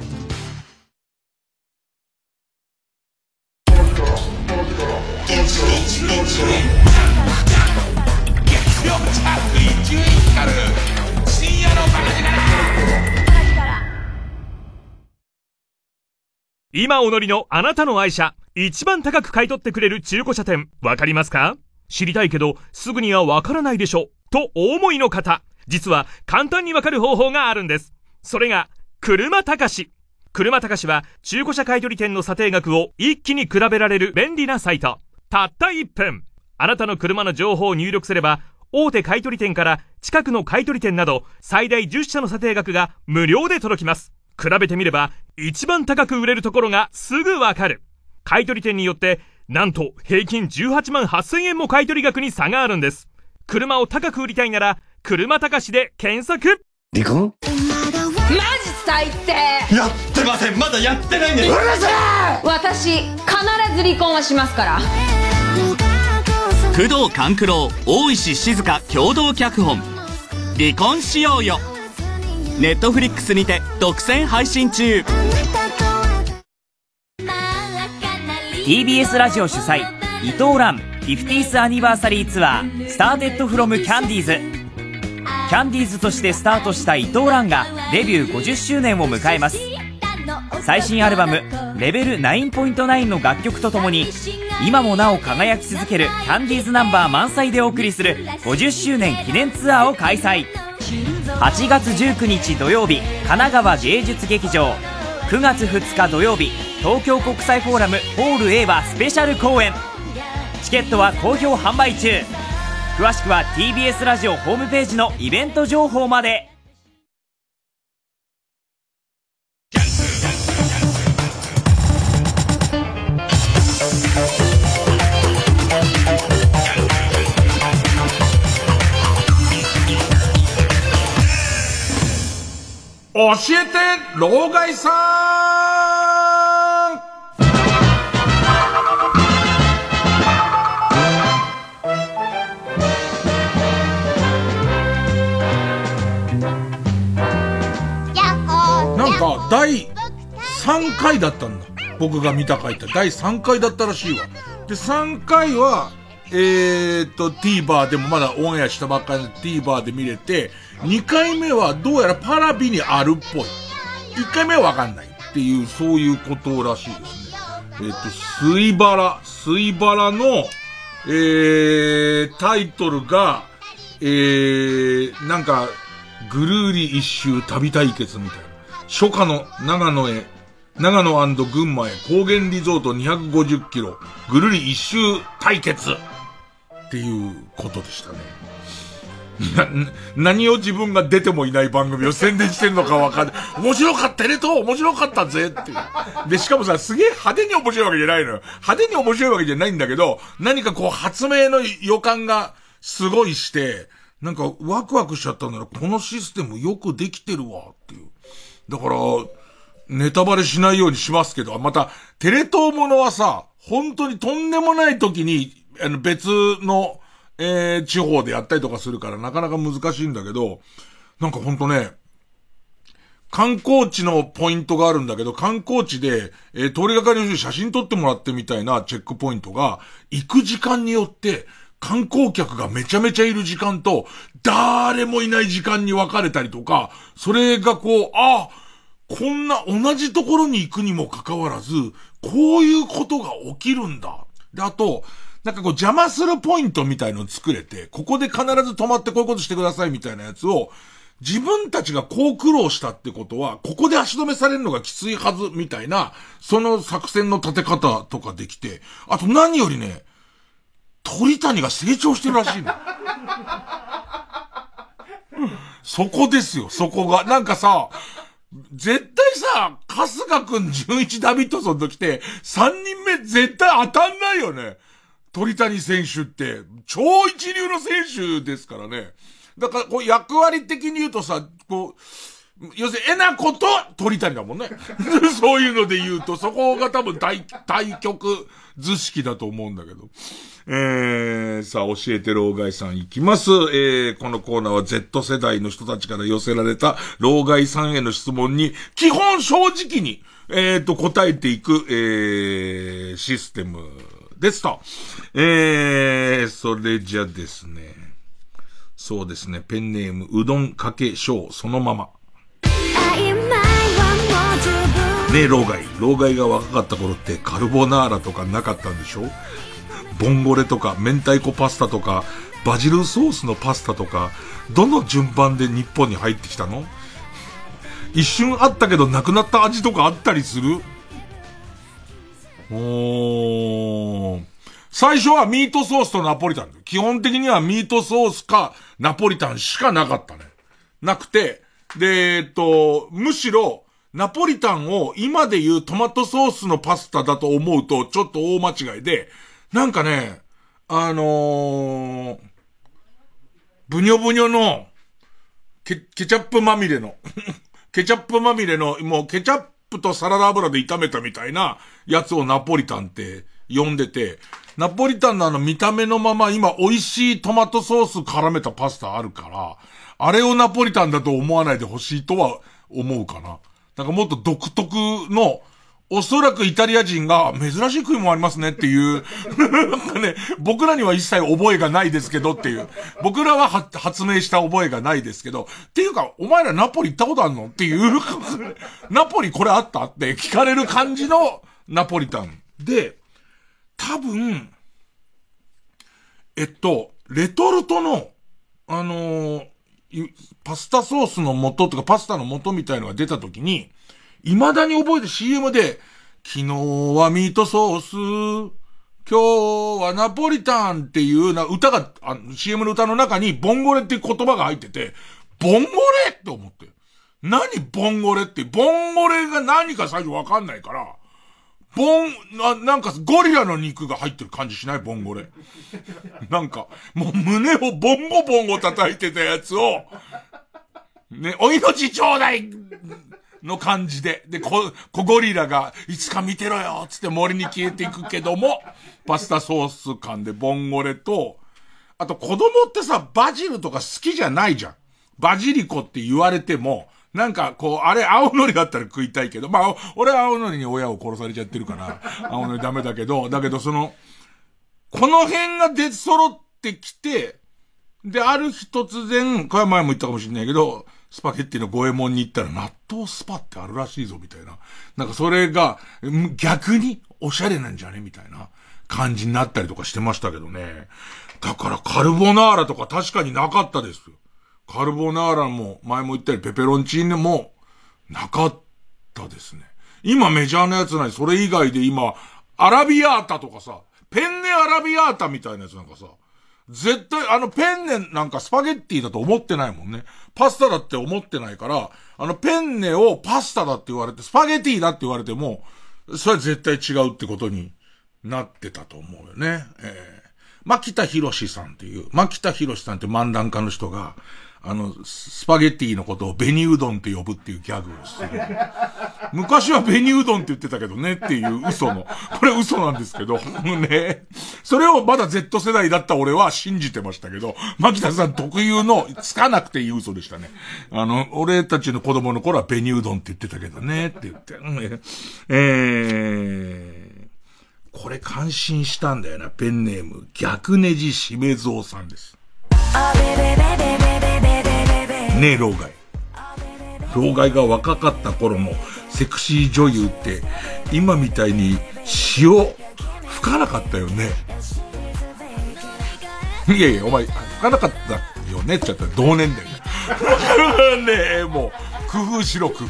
今お乗りのあなたの愛車、一番高く買い取ってくれる中古車店、わかりますか？知りたいけど、すぐにはわからないでしょ、とお思いの方。実は簡単にわかる方法があるんです。それが、車高し。車高しは中古車買取店の査定額を一気に比べられる便利なサイト。たった1分。あなたの車の情報を入力すれば、大手買取店から近くの買取店など最大10社の査定額が無料で届きます。比べてみれば一番高く売れるところがすぐわかる。買取店によってなんと平均18万8000円も買取額に差があるんです。車を高く売りたいなら車高しで検索。離婚？マジ最低。やってません。まだやってないんです。うるせえ！私必ず離婚はしますから。工藤官九郎大石静香共同脚本。離婚しようよ。ネットフリックスにて独占配信中。TBS ラジオ主催伊藤蘭 50th アニバーサリーツアースターテッドフロムキャンディーズキャンディーズとしてスタートした伊藤蘭がデビュー50周年を迎えます。最新アルバム「レベル9.9」の楽曲とともに今もなお輝き続けるキャンディーズナンバー満載でお送りする50周年記念ツアーを開催。8月19日土曜日神奈川芸術劇場。9月2日土曜日東京国際フォーラムホール A はスペシャル公演。チケットは好評販売中。詳しくは TBS ラジオホームページのイベント情報まで。教えて老害さん。第3回だったんだ。僕が見た回って。第3回だったらしいわ。で、3回は、えー、っと、TVer でもまだオンエアしたばっかりの TVer で見れて、2回目はどうやらパラビにあるっぽい。1回目はわかんないっていう、そういうことらしいですね。えー、っと、スイバラ、スイバラの、えー、タイトルが、えー、なんか、ぐるーり一周旅対決みたいな。初夏の長野へ、長野群馬へ高原リゾート250キロ、ぐるり一周対決っていうことでしたね。な、何を自分が出てもいない番組を宣伝してんのかわかんない。面白かったねと面白かったぜっていう。で、しかもさ、すげえ派手に面白いわけじゃないのよ。派手に面白いわけじゃないんだけど、何かこう発明の予感がすごいして、なんかワクワクしちゃったんだら、このシステムよくできてるわっていう。だから、ネタバレしないようにしますけど、また、テレ東ものはさ、本当にとんでもない時に、あの、別の、えー、地方でやったりとかするから、なかなか難しいんだけど、なんかほんとね、観光地のポイントがあるんだけど、観光地で、えー、通りがかりの人に写真撮ってもらってみたいなチェックポイントが、行く時間によって、観光客がめちゃめちゃいる時間と、誰もいない時間に分かれたりとか、それがこう、あこんな同じところに行くにもかかわらず、こういうことが起きるんだ。で、あと、なんかこう邪魔するポイントみたいのを作れて、ここで必ず止まってこういうことしてくださいみたいなやつを、自分たちがこう苦労したってことは、ここで足止めされるのがきついはず、みたいな、その作戦の立て方とかできて、あと何よりね、鳥谷が成長してるらしいの。そこですよ、そこが。なんかさ、絶対さ、春日くん純一ダビッドソンと来て、3人目絶対当たんないよね。鳥谷選手って、超一流の選手ですからね。だから、こう役割的に言うとさ、こう、要するに、えなこと鳥谷だもんね。そういうので言うと、そこが多分対、対局図式だと思うんだけど。えー、さあ、教えて老害さんいきます。えー、このコーナーは Z 世代の人たちから寄せられた老害さんへの質問に、基本正直に、えー、と、答えていく、えー、システムですと。えー、それじゃですね。そうですね、ペンネーム、うどんかけしょう、そのまま。ねえ、老害。老害が若かった頃ってカルボナーラとかなかったんでしょ？ボンゴレとか、明太子パスタとか、バジルソースのパスタとか、どの順番で日本に入ってきたの？一瞬あったけどなくなった味とかあったりする？おー。最初はミートソースとナポリタン。基本的にはミートソースかナポリタンしかなかったね。なくて、で、えっと、むしろ、ナポリタンを今で言うトマトソースのパスタだと思うとちょっと大間違いで、なんかね、あのー、ブニョブニョの、ケ、ケチャップまみれの、ケチャップまみれの、もうケチャップとサラダ油で炒めたみたいなやつをナポリタンって呼んでて、ナポリタンのあの見た目のまま今美味しいトマトソース絡めたパスタあるから、あれをナポリタンだと思わないでほしいとは思うかな。なんかもっと独特の、おそらくイタリア人が珍しい食いもありますねっていう、なんかね、僕らには一切覚えがないですけどっていう、僕らは発明した覚えがないですけど、っていうか、お前らナポリ行ったことあんのっていう、ナポリこれあったって聞かれる感じのナポリタン。で、多分、えっと、レトルトの、あのー、パスタソースの素とかパスタの素みたいのが出た時に、未だに覚えて CM で、昨日はミートソース、今日はナポリタンっていうな歌が、あ CM の歌の中にボンゴレっていう言葉が入ってて、ボンゴレって思って。何ボンゴレって、ボンゴレが何か最初わかんないから、ボン、な、なんかゴリラの肉が入ってる感じしない？ボンゴレ。なんか、もう胸をボンゴボンゴ叩いてたやつを、ね、お命ちょうだいの感じで。で、こ、小ゴリラが、いつか見てろよつって森に消えていくけども、パスタソース感でボンゴレと、あと子供ってさ、バジルとか好きじゃないじゃん。バジリコって言われても、なんか、こう、あれ、青のりだったら食いたいけど、まあ、俺は青のりに親を殺されちゃってるから、青のりダメだけど、だけどその、この辺が出揃ってきて、で、ある日突然、これは前も言ったかもしれないけど、スパゲッティの五右衛門に行ったら納豆スパってあるらしいぞ、みたいな。なんかそれが、逆におしゃれなんじゃね？みたいな感じになったりとかしてましたけどね。だからカルボナーラとか確かになかったですよ。カルボナーラも、前も言ったようにペペロンチーネも、なかったですね。今メジャーなやつない。それ以外で今、アラビアータとかさ、ペンネアラビアータみたいなやつなんかさ、絶対、あのペンネなんかスパゲッティだと思ってないもんね。パスタだって思ってないから、あのペンネをパスタだって言われて、スパゲッティだって言われても、それは絶対違うってことになってたと思うよね。えー、牧田博さんっていう、牧田博さんって漫談家の人が、あの、スパゲッティのことをベニうどんって呼ぶっていうギャグをする。昔はベニうどんって言ってたけどねっていう嘘の。これ嘘なんですけど、ね。それをまだ Z 世代だった俺は信じてましたけど、牧田さん特有のつかなくていい嘘でしたね。あの、俺たちの子供の頃はベニうどんって言ってたけどねって言って。えー、これ感心したんだよな、ペンネーム。逆ネジしめぞうさんです。ねえ、老害。老害が若かった頃のセクシー女優って、今みたいに塩吹かなかったよね。いやいや、お前、吹かなかったよねって言ったら同年代だ。ねえ、もう、工夫しろ、工夫。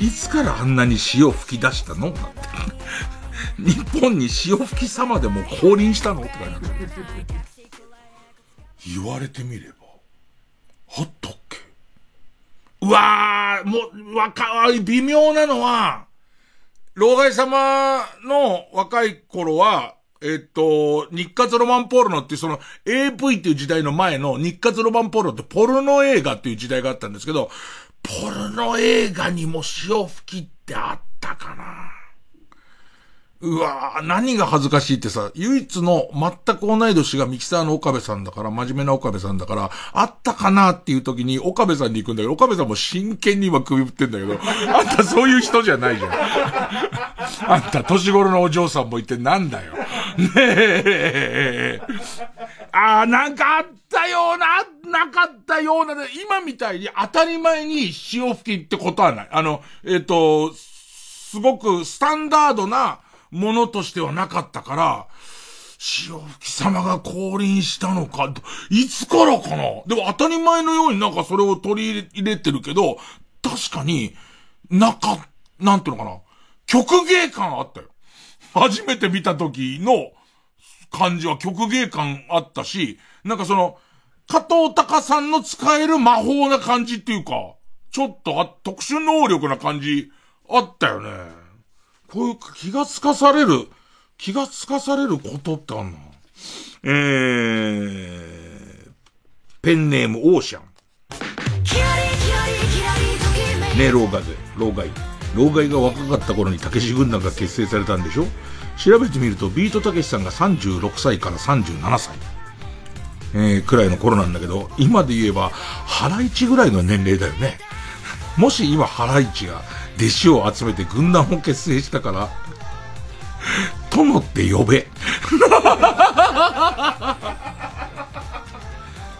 いつからあんなに塩吹き出したの？日本に潮吹き様でも降臨したの？って感じ。言われてみれば。あったっけ？うわー、もう、わか、微妙なのは、老害様の若い頃は、えっと、日活ロマンポルノっていうその AV っていう時代の前の日活ロマンポルノってポルノ映画っていう時代があったんですけど、ポルノ映画にも潮吹きってあったかな。うわぁ、何が恥ずかしいってさ、唯一の全く同い年がミキサーの岡部さんだから、真面目な岡部さんだから、あったかなっていう時に岡部さんに行くんだけど、岡部さんも真剣に今首振ってんだけど、あんたそういう人じゃないじゃん。あんた年頃のお嬢さんもいてなんだよ。ねえ。ああ、なんかあったような、なかったような、今みたいに当たり前に潮吹きってことはない。あの、えっ、ー、と、すごくスタンダードな、ものとしてはなかったから、潮吹き様が降臨したのか、いつからかな？でも当たり前のようになんかそれを取り入れてるけど、確かに、なか、なんていうのかな？曲芸感あったよ。初めて見た時の感じは曲芸感あったし、なんかその、加藤隆さんの使える魔法な感じっていうか、ちょっとあ特殊能力な感じあったよね。こういう気がつかされる、気がつかされることってあんの？えー、ペンネームオーシャン。ねえ、老害で、老害。老害が若かった頃に武士軍団が結成されたんでしょ？調べてみると、ビートたけしさんが36歳から37歳。えー、くらいの頃なんだけど、今で言えば、ハライチぐらいの年齢だよね。もし今ハライチが弟子を集めて軍団を結成したから、殿って呼べ。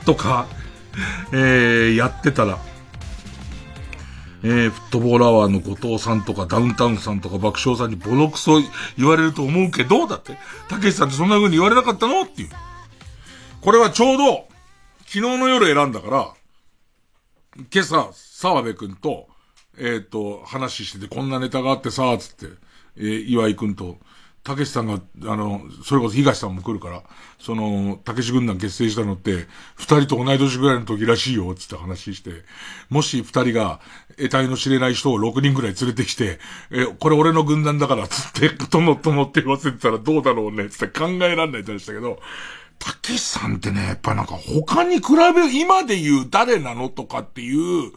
とか、えー、やってたら、えー、フットボールアワーの後藤さんとかダウンタウンさんとか爆笑さんにボロクソ言われると思うけど、だって。たけしさんってそんな風に言われなかったの？っていう。これはちょうど、昨日の夜選んだから、今朝、沢部くんと、えっ、ー、と、話してて、こんなネタがあってさ、つって、えー、岩井くんと、たけしさんが、あの、それこそ東さんも来るから、その、たけし軍団結成したのって、二人と同い年ぐらいの時らしいよ、つって話して、もし二人が、得体の知れない人を六人ぐらい連れてきて、え、これ俺の軍団だから、つって、とのとのって言わせてたらどうだろうね、つって考えらんないって話したけど、たけしさんってね、やっぱなんか他に比べ、今で言う誰なのとかっていう、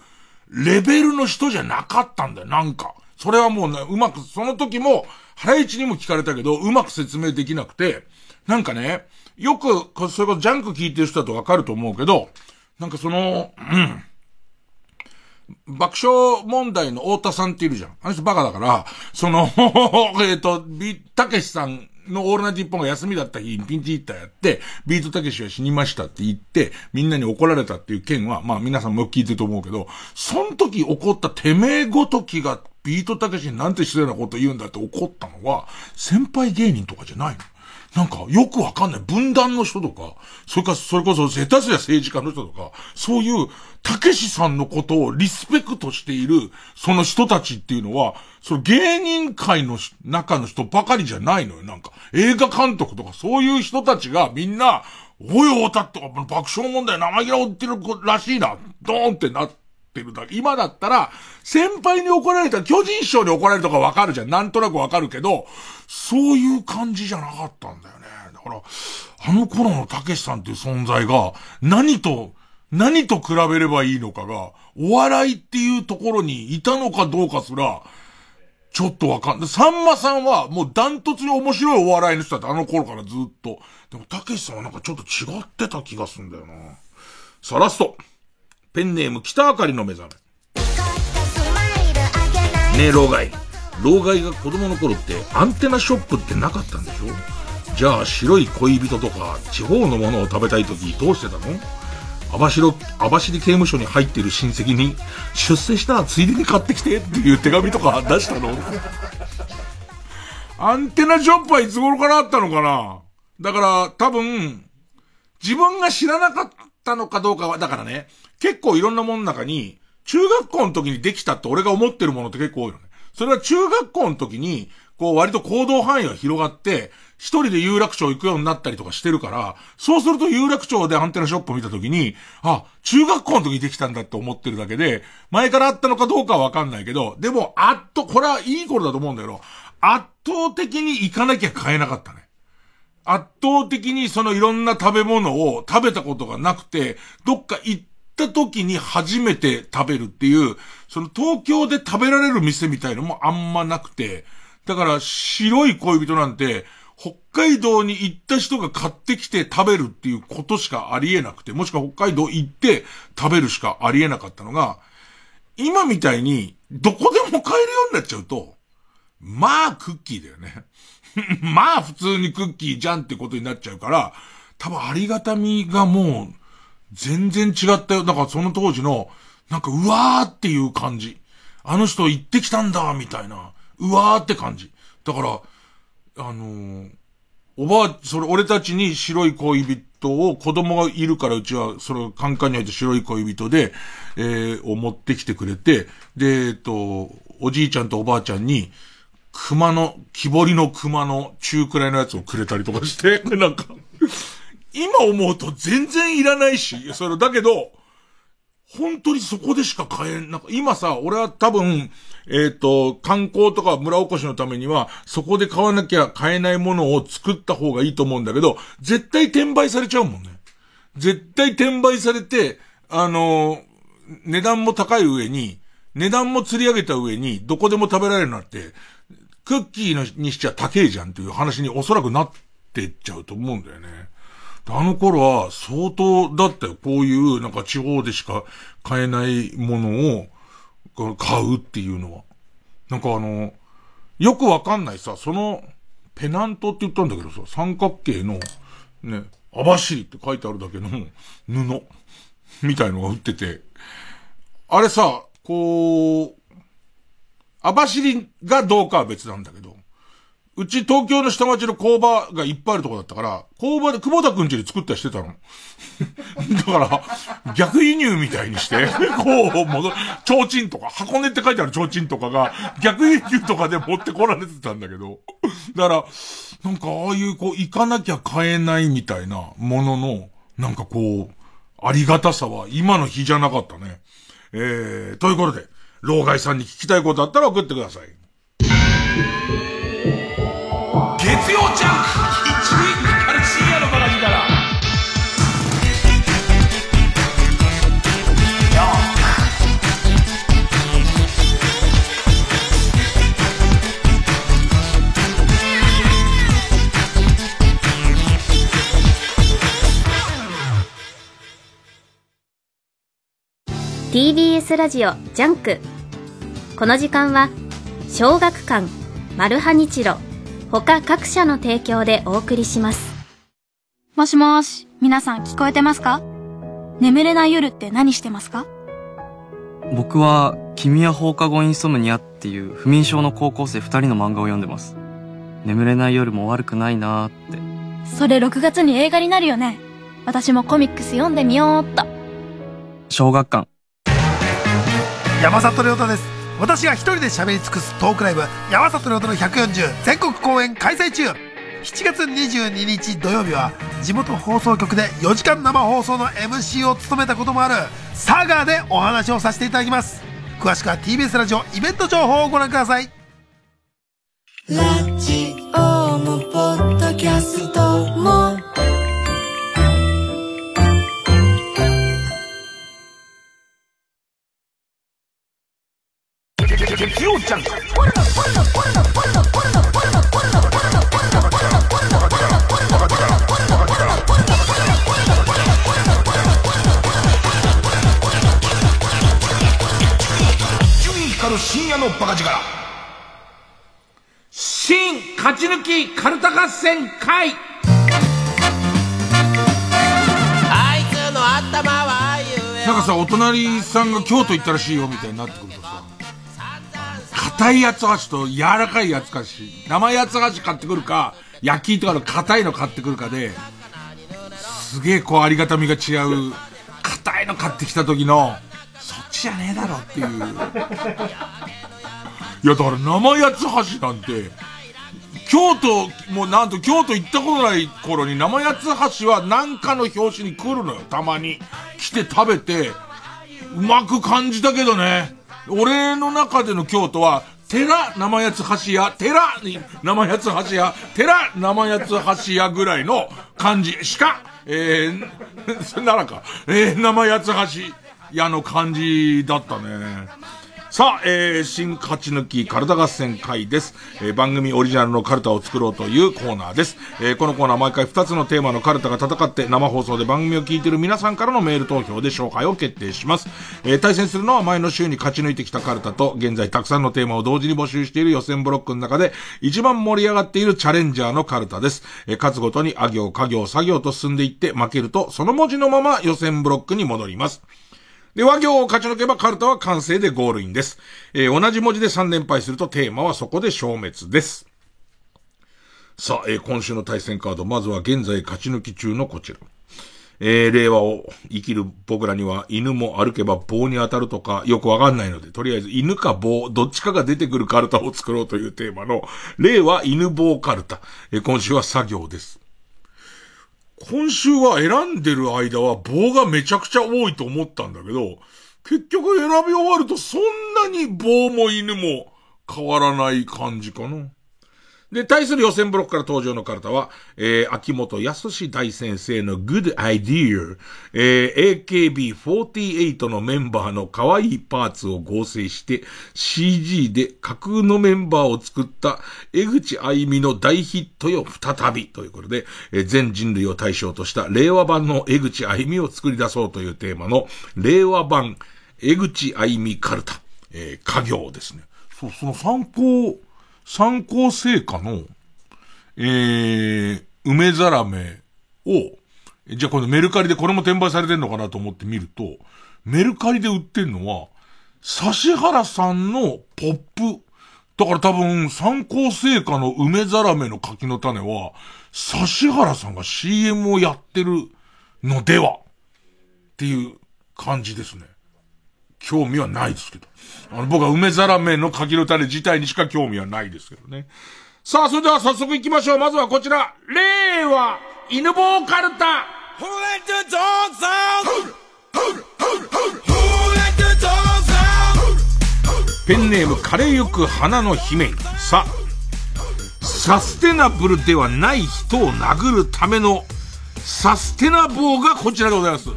レベルの人じゃなかったんだよ、なんか。それはもうね、うまく、その時も、原市にも聞かれたけど、うまく説明できなくて、なんかね、よく、それこそジャンク聞いてる人だとわかると思うけど、なんかその、うん。爆笑問題の太田さんっているじゃん。あの人バカだから、その、えっと、たけしさんのオールナイト一本が休みだった日にピンチヒッターやって、ビートたけしは死にましたって言って、みんなに怒られたっていう件は、まあ皆さんも聞いてると思うけど、その時起こったてめえごときがビートたけしになんて失礼なこと言うんだって怒ったのは、先輩芸人とかじゃないの。なんか、よくわかんない。分断の人とか、それか、それこそ、下手すりゃ政治家の人とか、そういう、たけしさんのことをリスペクトしている、その人たちっていうのは、その芸人界の中の人ばかりじゃないのよ。なんか、映画監督とか、そういう人たちがみんな、おいおたって爆笑問題生意気なってるらしいな、ドーンってなってるだけ。今だったら、先輩に怒られたら、巨人師匠に怒られるとかわかるじゃん。なんとなくわかるけど、そういう感じじゃなかったんだよね。だから、あの頃のたけしさんっていう存在が、何と、何と比べればいいのかが、お笑いっていうところにいたのかどうかすら、ちょっとわかんない。さんまさんはもうダントツに面白いお笑いの人だってあの頃からずっと。でもたけしさんはなんかちょっと違ってた気がするんだよな。さあラスト。ペンネーム北あかりの目覚め。ねえ、老害。老害が子供の頃ってアンテナショップってなかったんでしょ？じゃあ白い恋人とか地方のものを食べたい時どうしてたの？網走、網走刑務所に入ってる親戚に出世したらついでに買ってきてっていう手紙とか出したの？アンテナショップはいつ頃からあったのかな？だから多分、自分が知らなかったのかどうかは、だからね、結構いろんなものの中に、中学校の時にできたって俺が思ってるものって結構多いのね。それは中学校の時に、こう割と行動範囲が広がって、一人で有楽町行くようになったりとかしてるから、そうすると有楽町でアンテナショップ見た時に、あ、中学校の時にできたんだって思ってるだけで、前からあったのかどうかはわかんないけど、でも、あっと、これはいい頃だと思うんだけど、圧倒的に行かなきゃ買えなかったね。圧倒的にそのいろんな食べ物を食べたことがなくて、どっか行った時に初めて食べるっていう、その東京で食べられる店みたいのもあんまなくて、だから白い恋人なんて、北海道に行った人が買ってきて食べるっていうことしかありえなくて、もしくは北海道行って食べるしかありえなかったのが、今みたいにどこでも買えるようになっちゃうと、まあクッキーだよね。まあ普通にクッキーじゃんってことになっちゃうから、多分ありがたみがもう全然違ったよ。だからその当時の、なんかうわーっていう感じ。あの人行ってきたんだ、みたいな。うわーって感じ。だから、あのー、おばあ、それ俺たちに白い恋人を子供がいるからうちはそれカンカンに入って白い恋人で、えー、を持ってきてくれて、で、えっと、おじいちゃんとおばあちゃんに、熊の、木彫りの熊の中くらいのやつをくれたりとかして、なんか今思うと全然いらないし、それだけど、本当にそこでしか買えん、なんか今さ、俺は多分、えっ、ー、と、観光とか村おこしのためには、そこで買わなきゃ買えないものを作った方がいいと思うんだけど、絶対転売されちゃうもんね。絶対転売されて、あの値段も高い上に、値段も釣り上げた上に、どこでも食べられるなって、クッキーのにしちゃ高えじゃんっていう話におそらくなってっちゃうと思うんだよね。あの頃は相当だったよ。こういうなんか地方でしか買えないものを買うっていうのは。なんかあの、よくわかんないさ、そのペナントって言ったんだけどさ、三角形のね、網走って書いてあるだけの布みたいのが売ってて、あれさ、こう、網走がどうかは別なんだけど、うち東京の下町の工場がいっぱいあるとこだったから、工場で久保田くんちで作ったりしてたの。だから、逆輸入みたいにして、こう、戻提灯とか、箱根って書いてある提灯とかが、逆輸入とかで持ってこられてたんだけど。だから、なんかああいうこう、行かなきゃ買えないみたいなものの、なんかこう、ありがたさは今の日じゃなかったね。えー、ということで、老害さんに聞きたいことあったら送ってください。月曜ジャンク。一撃カル深夜のバラギから。TBS ラジオジャンク。この時間は小学館マルハニチロ。他各社の提供でお送りします。もしもし、皆さん聞こえてますか？眠れない夜って何してますか？僕は、君は放課後インソムニアっていう不眠症の高校生二人の漫画を読んでます。眠れない夜も悪くないなーって。それ6月に映画になるよね。私もコミックス読んでみようっと。小学館。山里亮太です。私が一人で喋り尽くすトークライブ山里亮太の140全国公演開催中。7月22日土曜日は地元放送局で4時間生放送の MC を務めたこともあるサガーでお話をさせていただきます。詳しくは TBS ラジオイベント情報をご覧ください。ラジオもポッドキャストも月曜ジャンク光る深夜のバカ力。新勝ち抜きカルタ合戦会。あいつの頭はなんかさお隣さんが京都行ったらしいよみたいになってくるとさ硬い八つ橋と柔らかい八つ橋、生八つ橋買ってくるか、焼きとかの硬いの買ってくるかで、すげえこうありがたみが違う、硬いの買ってきた時の、そっちじゃねえだろっていう。いやだから生八つ橋なんて、京都、もうなんと京都行ったことない頃に生八つ橋はなんかの表紙に来るのよ、たまに。来て食べて、うまく感じたけどね。俺の中での京都は、寺生八つ橋屋、寺生八つ橋屋、寺生八つ橋屋ぐらいの感じしか、えー、ならか、えー、生八つ橋屋の感じだったね。さあ、えー、新勝ち抜きカルタ合戦会です。えー、番組オリジナルのカルタを作ろうというコーナーです。えー、このコーナー毎回2つのテーマのカルタが戦って生放送で番組を聞いている皆さんからのメール投票で勝敗を決定します。えー、対戦するのは前の週に勝ち抜いてきたカルタと、現在たくさんのテーマを同時に募集している予選ブロックの中で、一番盛り上がっているチャレンジャーのカルタです。えー、勝つごとにあ行、家行、作業と進んでいって負けると、その文字のまま予選ブロックに戻ります。で、和行を勝ち抜けばカルタは完成でゴールインです。えー、同じ文字で3連敗するとテーマはそこで消滅です。さあ、えー、今週の対戦カード、まずは現在勝ち抜き中のこちら。えー、令和を生きる僕らには犬も歩けば棒に当たるとかよくわかんないので、とりあえず犬か棒、どっちかが出てくるカルタを作ろうというテーマの、令和犬棒カルタ。えー、今週は作業です。今週は選んでる間は棒がめちゃくちゃ多いと思ったんだけど、結局選び終わるとそんなに棒も犬も変わらない感じかな。で、対する予選ブロックから登場のカルタは、えー、秋元康大先生の Good Idea、えー、AKB48 のメンバーの可愛いパーツを合成して CG で架空のメンバーを作った江口愛美の大ヒットよ再びということで、えー、全人類を対象とした令和版の江口愛美を作り出そうというテーマの令和版江口愛美カルタ、えー、家業ですね。そう、その参考、参考成果の、えー、梅ザラメを、じゃあこのメルカリでこれも転売されてんのかなと思って見ると、メルカリで売ってんのは、指原さんのポップ。だから多分、参考成果の梅ザラメの柿の種は、指原さんが CM をやってるのではっていう感じですね。興味はないですけど。あの、僕は梅ザラメの柿の種自体にしか興味はないですけどね。さあ、それでは早速行きましょう。まずはこちら。令和、犬棒カルタ。ペンネーム、枯れゆく花の姫。さ、サステナブルではない人を殴るためのサステナ棒がこちらでございます。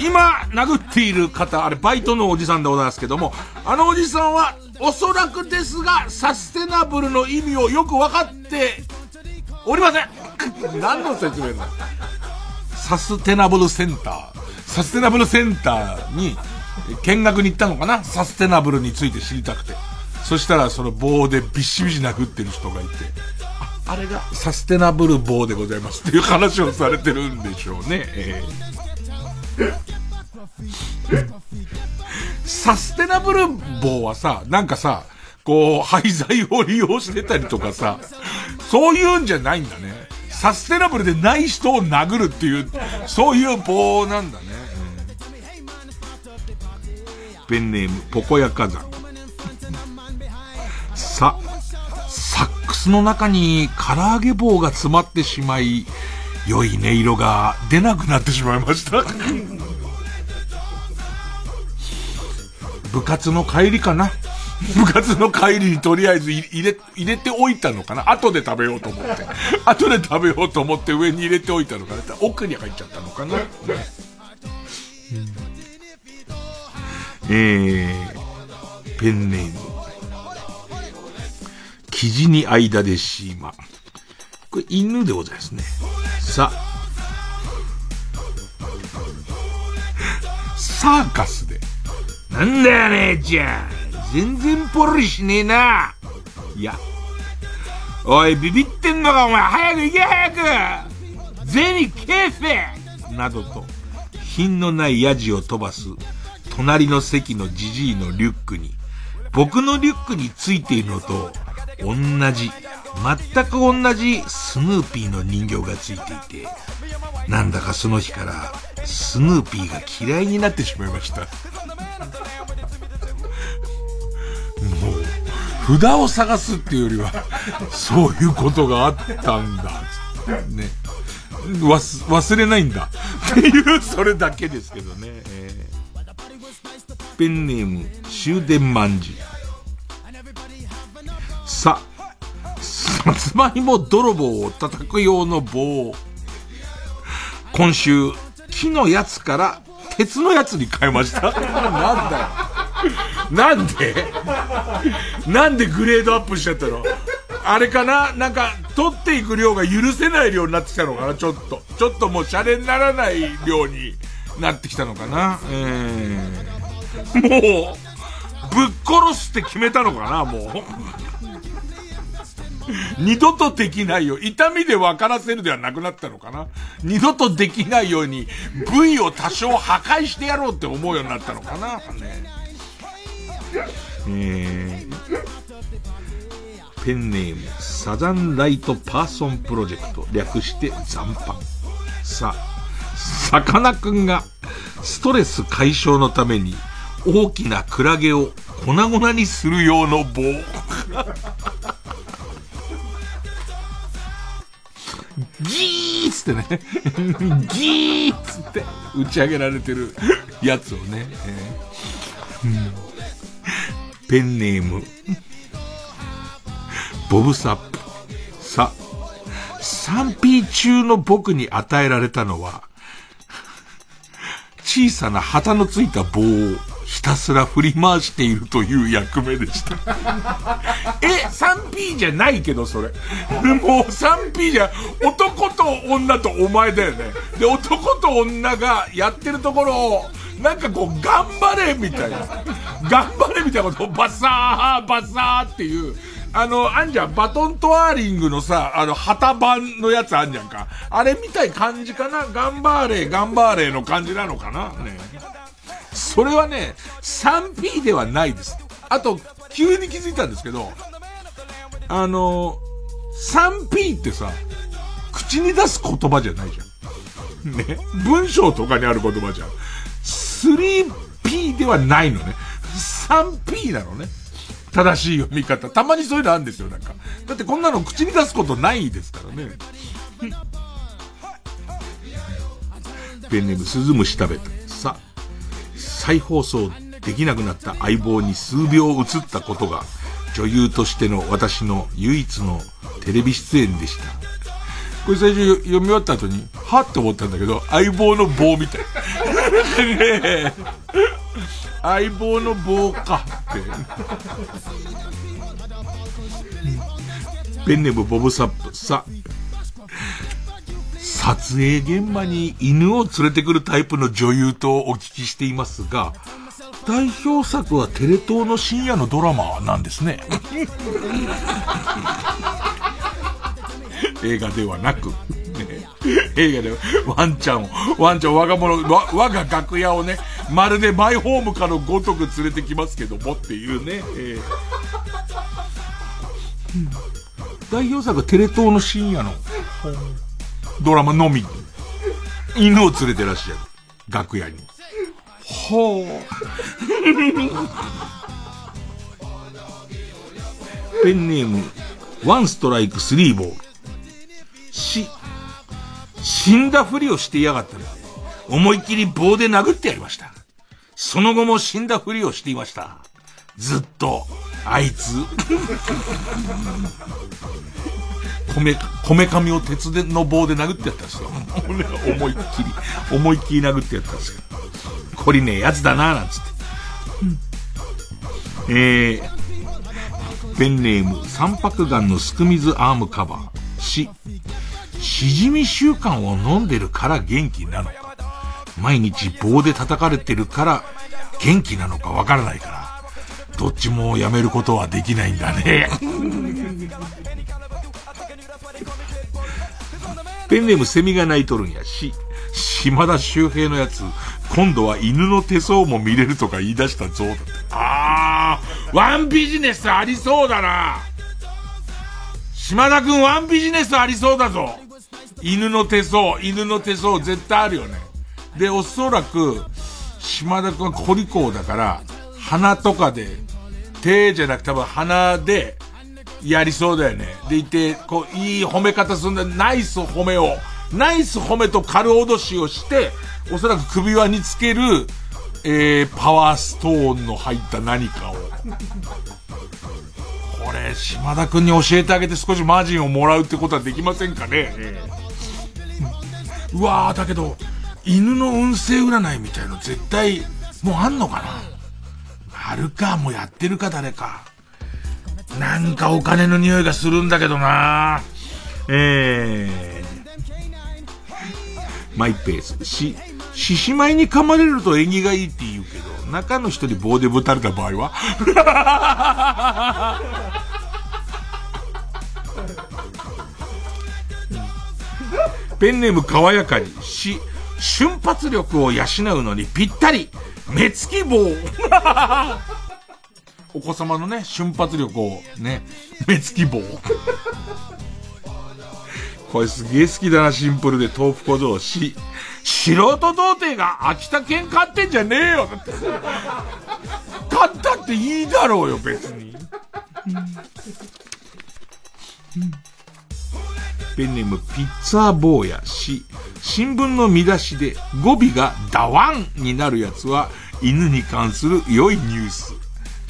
今、殴っている方、あれ、バイトのおじさんでございますけども、あのおじさんは、おそらくですが、サステナブルの意味をよく分かっておりません何の説明だ？サステナブルセンター。サステナブルセンターに見学に行ったのかな？サステナブルについて知りたくて。そしたらその棒でビシビシ殴ってる人がいて、ああれがサステナブル棒でございますっていう話をされてるんでしょうね。えーサステナブル棒はさ、なんかさ、こう、廃材を利用してたりとかさ、そういうんじゃないんだね。サステナブルでない人を殴るっていう、そういう棒なんだね。ペンネーム、ポコヤ火山。さ、サックスの中に唐揚げ棒が詰まってしまい、良い音色が出なくなってしまいました部活の帰りかな部活の帰りにとりあえず入れ、入れておいたのかな後で食べようと思って。後で食べようと思って上に入れておいたのかな奥に入っちゃったのかな、うん、えー、ペンネーム。生地に間でシーマ。これ犬でございますね。さ、サーカスで。なんだよ姉ちゃん。全然ポリしねえな。いや。おい、ビビってんのかお前。早く行け早く銭ケーフェなどと、品のないヤジを飛ばす、隣の席のジジイのリュックに、僕のリュックについているのと、同じ全く同じスヌーピーの人形がついていて、なんだかその日からスヌーピーが嫌いになってしまいました。もう、札を探すっていうよりは、そういうことがあったんだ。ね。忘、忘れないんだ。っていう、それだけですけどね。えー、ペンネーム、終電万事。さ、さつまいも泥棒を叩く用の棒今週、木のやつから鉄のやつに変えました。なんだよ。なんで？なんでグレードアップしちゃったの？あれかな？なんか、取っていく量が許せない量になってきたのかな？ちょっと。ちょっともうシャレにならない量になってきたのかな？えー、もう、ぶっ殺すって決めたのかな？もう。二度とできないよ。痛みで分からせるではなくなったのかな二度とできないように部位を多少破壊してやろうって思うようになったのかなね。えー、ペンネーム、サザンライトパーソンプロジェクト、略して残飯。さ、さかなクンが、ストレス解消のために、大きなクラゲを粉々にする用の棒。ギーっつってね。ギーっつって打ち上げられてるやつをね。えーうん、ペンネーム。ボブサップ。さ、3P 中の僕に与えられたのは、小さな旗のついた棒をひたすら振り回しているという役目でした。え、3P じゃないけど、それ。もう 3P じゃ、男と女とお前だよね。で、男と女がやってるところを、なんかこう、頑張れみたいな。頑張れみたいなことをバサー、バサーっていう。あの、あんじゃん、バトントワーリングのさ、あの、旗版のやつあんじゃんか。あれみたい感じかな頑張れ、頑張れの感じなのかなね。それはね、3P ではないです。あと、急に気づいたんですけど、あの、3P ってさ、口に出す言葉じゃないじゃん。ね？文章とかにある言葉じゃん。3P ではないのね。3P なのね。正しい読み方。たまにそういうのあるんですよ、なんか。だってこんなの口に出すことないですからね。ペンネームスズムシ食べた。再放送できなくなった相棒に数秒映ったことが、女優としての私の唯一のテレビ出演でした。これ最初読み終わった後に、はって思ったんだけど、相棒の棒みたい。ね相棒の棒かって。ペンネムボブサップ、さ、撮影現場に犬を連れてくるタイプの女優とお聞きしていますが、代表作はテレ東の深夜のドラマなんですね。映画ではなく、ね、映画ではワンちゃんを、ワンちゃん我が物、我が楽屋をね、まるでマイホームかのごとく連れてきますけどもっていうね、えー、代表作はテレ東の深夜の。ドラマのみ、犬を連れてらっしゃる。楽屋に。ほう。ペンネーム、ワンストライクスリーボール。し、死んだふりをしてやがったので、思いっきり棒で殴ってやりました。その後も死んだふりをしていました。ずっと、あいつ。こめ、かみを鉄での棒で殴ってやったんですよ。思いっきり、思いっきり殴ってやったんですよ。懲りねえやつだななんつって。えー、ペンネーム、三白眼のすくみずアームカバー。し、しじみ習慣を飲んでるから元気なのか。毎日棒で叩かれてるから元気なのかわからないから。どっちもやめることはできないんだね。ペンネームセミが鳴いとるんやし、島田周平のやつ、今度は犬の手相も見れるとか言い出したぞ。あー、ワンビジネスありそうだな。島田くんワンビジネスありそうだぞ。犬の手相、犬の手相絶対あるよね。で、おそらく、島田くんはコリコだから、鼻とかで、手じゃなくて多分鼻で、やりそうだよね。でいて、こう、いい褒め方するんだ。ナイス褒めを、ナイス褒めと軽脅しをして、おそらく首輪につける、えー、パワーストーンの入った何かを。これ、島田くんに教えてあげて少しマージンをもらうってことはできませんかね。うわー、だけど、犬の運勢占いみたいの絶対、もうあんのかな？あるか、もうやってるか、誰か。なんかお金の匂いがするんだけどな。えー、マイペース。し、獅子舞に噛まれると縁起がいいって言うけど、中の人に棒でぶたれた場合は？ペンネーム爽やかに。し、瞬発力を養うのにぴったり、目つき棒。お子様のね、瞬発力をね、目つき棒。これすげえ好きだな、シンプルで豆腐小僧。し、素人童貞が秋田県買ってんじゃねえよ。だって。買ったっていいだろうよ、別に。ペンネームピッツァ坊やし、新聞の見出しで語尾がダワンになるやつは犬に関する良いニュース。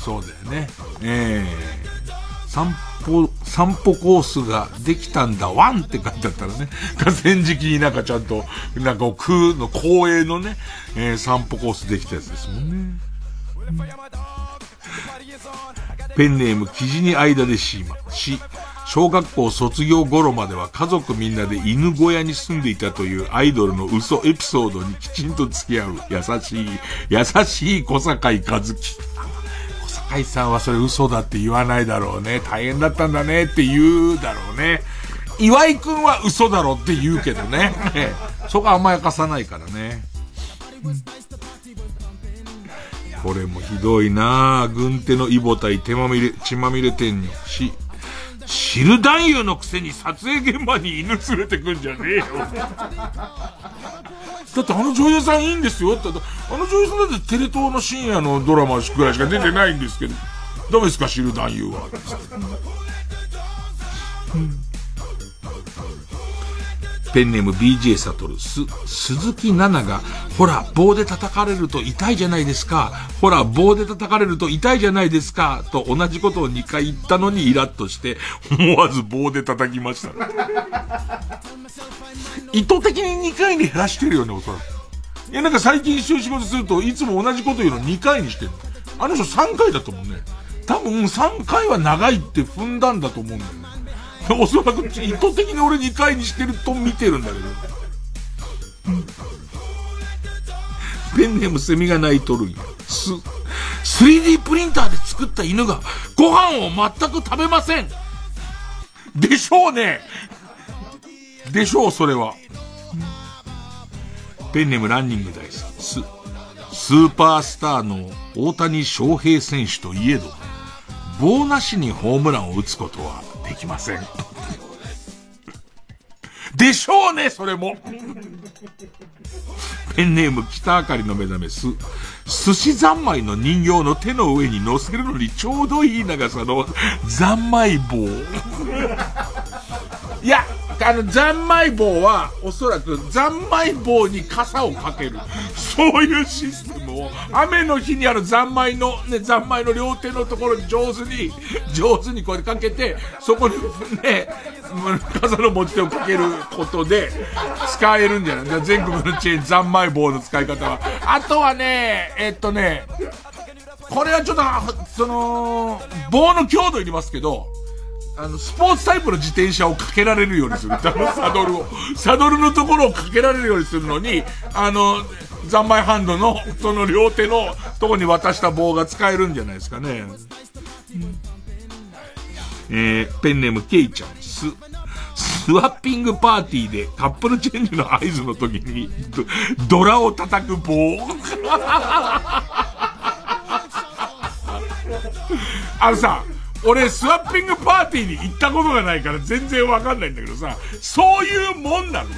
そうだよね。えー、散歩、散歩コースができたんだワンって書いてあったらね、河川敷になんかちゃんと、なんか空の公営のね、えー、散歩コースできたやつですもんね。ペンネーム、生地に間でしま、し、小学校卒業頃までは家族みんなで犬小屋に住んでいたというアイドルの嘘エピソードにきちんと付き合う優しい、優しい小坂井和樹。愛さんはそれ嘘だって言わないだろうね。大変だったんだねって言うだろうね。岩井くんは嘘だろって言うけどね。そこは甘やかさないからね。これもひどいなあ。軍手のイボ対手まみれ、血まみれ天女。し、知る男優のくせに撮影現場に犬連れてくんじゃねえよ。だってあの女優さんいいんですよって。あの女優さんだってテレ東の深夜のドラマぐらいしか出てないんですけど。ダメですか知る男優は。ペンネーム BJ サトル、す、鈴木奈々が、ほら、棒で叩かれると痛いじゃないですか。ほら、棒で叩かれると痛いじゃないですか。と同じことを2回言ったのにイラッとして、思わず棒で叩きました。意図的に2回に減らしてるよね、おそらく。いや、なんか最近一緒に仕事すると、いつも同じこと言うの2回にしてる。あの人3回だと思うね。多分3回は長いって踏んだんだと思うんだよね。おそらく意図的に俺2回にしてると見てるんだけど。ペンネームセミが鳴いとるんや。す、3D プリンターで作った犬がご飯を全く食べませんでしょうねでしょう、それは。ペンネームランニング大好き。す、スーパースターの大谷翔平選手といえど、棒なしにホームランを打つことはできません。でしょうね、それも。ペンネーム北あかりの目覚めす、寿司三昧の人形の手の上に乗せるのにちょうどいい長さの三昧棒。いや、あの、三昧棒は、おそらく、三昧棒に傘をかける。そういうシステムを、雨の日にある三昧の、ね、三昧の両手のところに上手に、上手にこうやってかけて、そこにね、傘の持ち手をかけることで、使えるんじゃない？全国のチェーン三昧棒の使い方は。あとはね、えっとね、これはちょっと、その、棒の強度いりますけど、あの、スポーツタイプの自転車をかけられるようにする。あの、サドルを。サドルのところをかけられるようにするのに、あの、三枚ハンドの、その両手のとこに渡した棒が使えるんじゃないですかね。えー、ペンネームケイちゃん、ス、スワッピングパーティーでカップルチェンジの合図の時に、ドラを叩く棒。あのさ、俺、スワッピングパーティーに行ったことがないから全然わかんないんだけどさ、そういうもんなの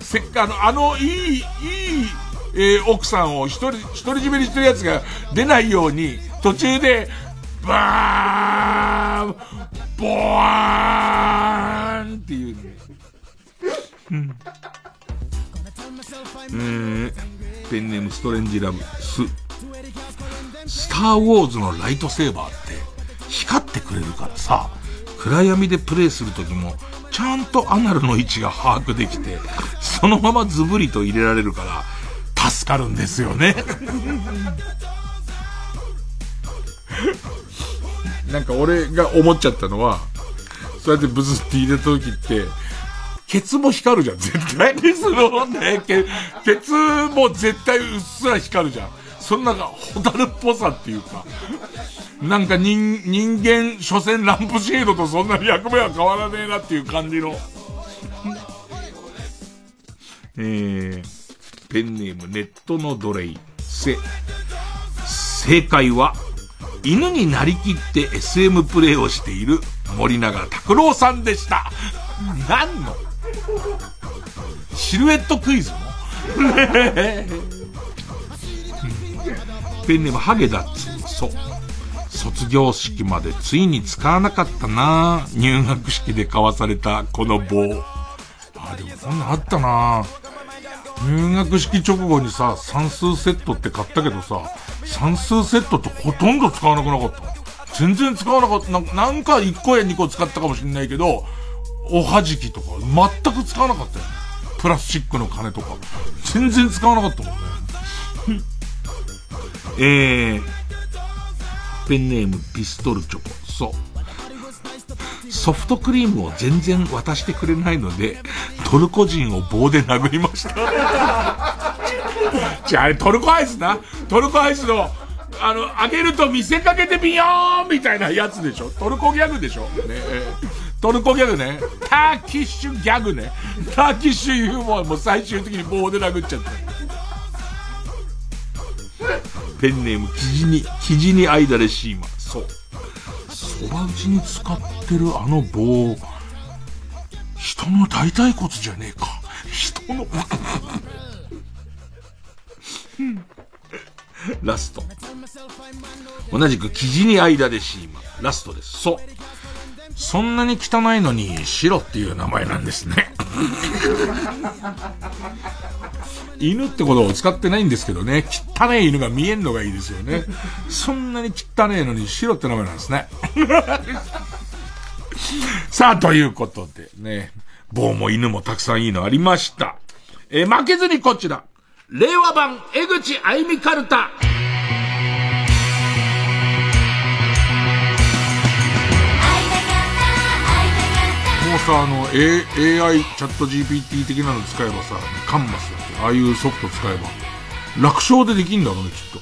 せっかくあの、いい、いい、えー、奥さんを一人、一人占めにしてるやつが出ないように、途中で、バーン、ボワーンっていうね。うん。えー、ペンネームストレンジラブ、ス。スターウォーズのライトセーバーって光ってくれるからさ、暗闇でプレイするときも、ちゃんとアナルの位置が把握できて、そのままズブリと入れられるから、助かるんですよね。なんか俺が思っちゃったのは、そうやってブズって入れた時って、ケツも光るじゃん、絶対に。そのね、ケケツも絶対うっすら光るじゃん。そんなが、ホタルっぽさっていうか、なんか人、人間、所詮ランプシェードとそんなに役目は変わらねえなっていう感じの。えー、ペンネームネットの奴隷、せ、正解は、犬になりきって SM プレイをしている森永拓郎さんでした。何の？シルエットクイズの ペンネームハゲダッツ。そう。卒業式までついに使わなかったな入学式で交わされたこの棒。あ、でもこんなんあったな入学式直後にさ、算数セットって買ったけどさ、算数セットってほとんど使わなくなかった。全然使わなかった。なんか1個や2個使ったかもしんないけど、おはじきとか全く使わなかったよ。プラスチックの金とか。全然使わなかったもんね。えー、ペンネームピストルチョコ。そう。ソフトクリームを全然渡してくれないので、トルコ人を棒で殴りました。じゃあ、トルコアイスな。トルコアイスの、あの、あげると見せかけてビヨーンみたいなやつでしょトルコギャグでしょね、トルコギャグね。ターキッシュギャグね。ターキッシュユーモアも最終的に棒で殴っちゃった。ペンネーム、キジに、キジに間でシーマ。そう。そば打ちに使ってるあの棒、人の大腿骨じゃねえか。人のラスト。同じく生地に間でシーマ。ラストです。そう。そんなに汚いのに白っていう名前なんですね。犬ってことを使ってないんですけどね。汚い犬が見えんのがいいですよね。そんなに汚いのに白って名前なんですね。さあ、ということでね、棒も犬もたくさんいいのありました。えー、負けずにこちら。令和版江口あゆみカルタ。さ、あの、A、AI チャット GPT 的なの使えばさ、カンマスだって、ああいうソフト使えば、楽勝でできんだろうね、きっと。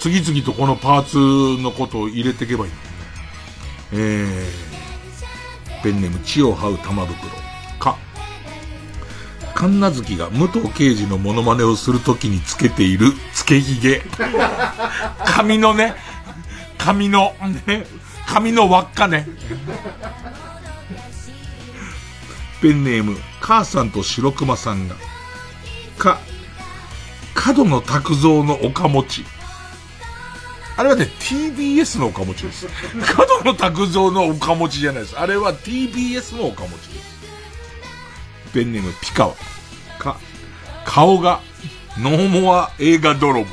次々とこのパーツのことを入れていけばいいんだよね。えー、ペンネーム、血を這う玉袋。か。神奈月が武藤刑事のモノマネをするときにつけているつけひげ。髪のね、髪の、ね、髪の輪っかね。ペンネーム、母さんと白熊さんが、か、角野拓造の岡持ち。あれはね、TBS の岡持ちです。角野拓造の岡持ちじゃないです。あれは TBS の岡持ちです。ペンネームピカワ。か、顔が、ノーモア映画泥棒。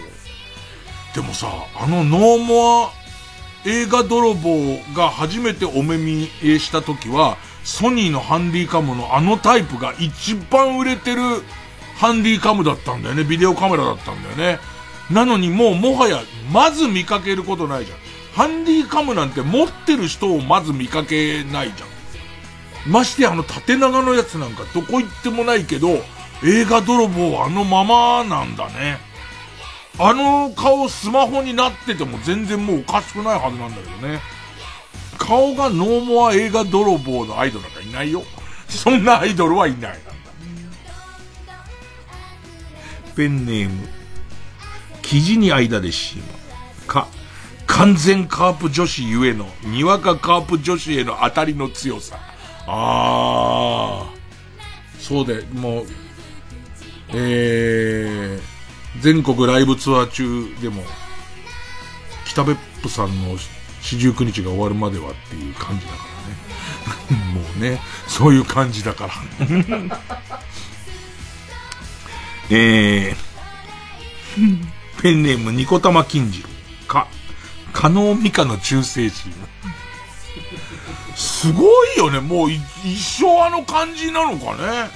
でもさ、あのノーモア映画泥棒が初めてお目見えした時は、ソニーのハンディカムのあのタイプが一番売れてるハンディカムだったんだよね。ビデオカメラだったんだよね。なのにもうもはや、まず見かけることないじゃん。ハンディカムなんて持ってる人をまず見かけないじゃん。ましてあの縦長のやつなんかどこ行ってもないけど、映画泥棒はあのままなんだね。あの顔スマホになってても全然もうおかしくないはずなんだけどね。顔がノーモア映画泥棒のアイドルなんかいないよ。そんなアイドルはいない。ペンネーム、生地に間でしま。か、完全カープ女子ゆえの、にわかカープ女子への当たりの強さ。ああ。そうで、もう、えー、全国ライブツアー中でも、北別府さんの四十九日が終わるまではっていう感じだからね。もうね、そういう感じだから。えー、ペンネームニコタマ金次郎。か、加納美香の忠誠心。すごいよね。もう一生あの感じなのかね。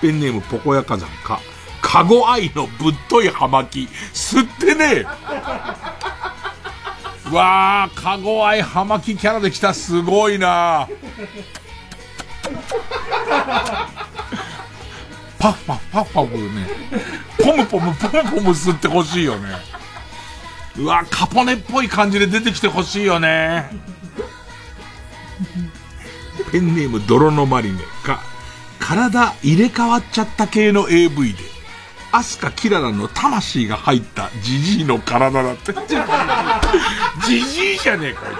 ペンネームポコヤ火山か。カゴ愛のぶっとい葉巻。吸ってねえ。わー、カゴ愛葉巻キャラできた。すごいなパフパフパフパフね。ポムポムポムポム吸ってほしいよね。うわ、カポネっぽい感じで出てきてほしいよね。ペンネーム泥のマリネか、体入れ替わっちゃった系の AV で、アスカキララの魂が入ったジジイの体だって。ジジイじゃねえかよ。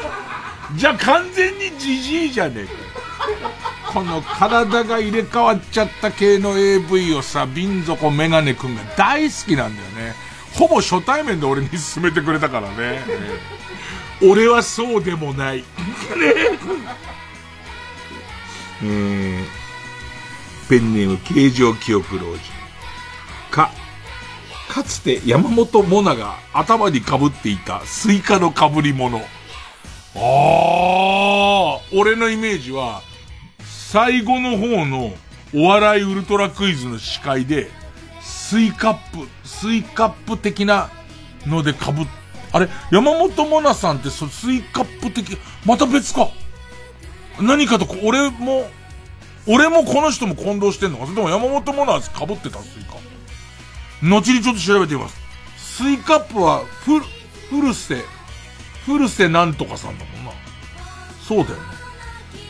じゃあ完全にジジイじゃねえかよ。この体が入れ替わっちゃった系の AV をさ、瓶底メガネくんが大好きなんだよね。ほぼ初対面で俺に勧めてくれたからね。俺はそうでもない。ね。えー、ペンネーム形状記憶老人。か、かつて山本モナが頭に被っていたスイカの被り物。ああ、俺のイメージは、最後の方のお笑いウルトラクイズの司会で、スイカップ、スイカップ的なので被っ、あれ、山本モナさんってそスイカップ的、また別か。何かと、俺も、俺もこの人も混同してんのかそれとも山本モナ被ってたスイカ？後にちょっと調べてみます。スイカップは、フル、フルセ、フルセなんとかさんだもんな。そうだよね。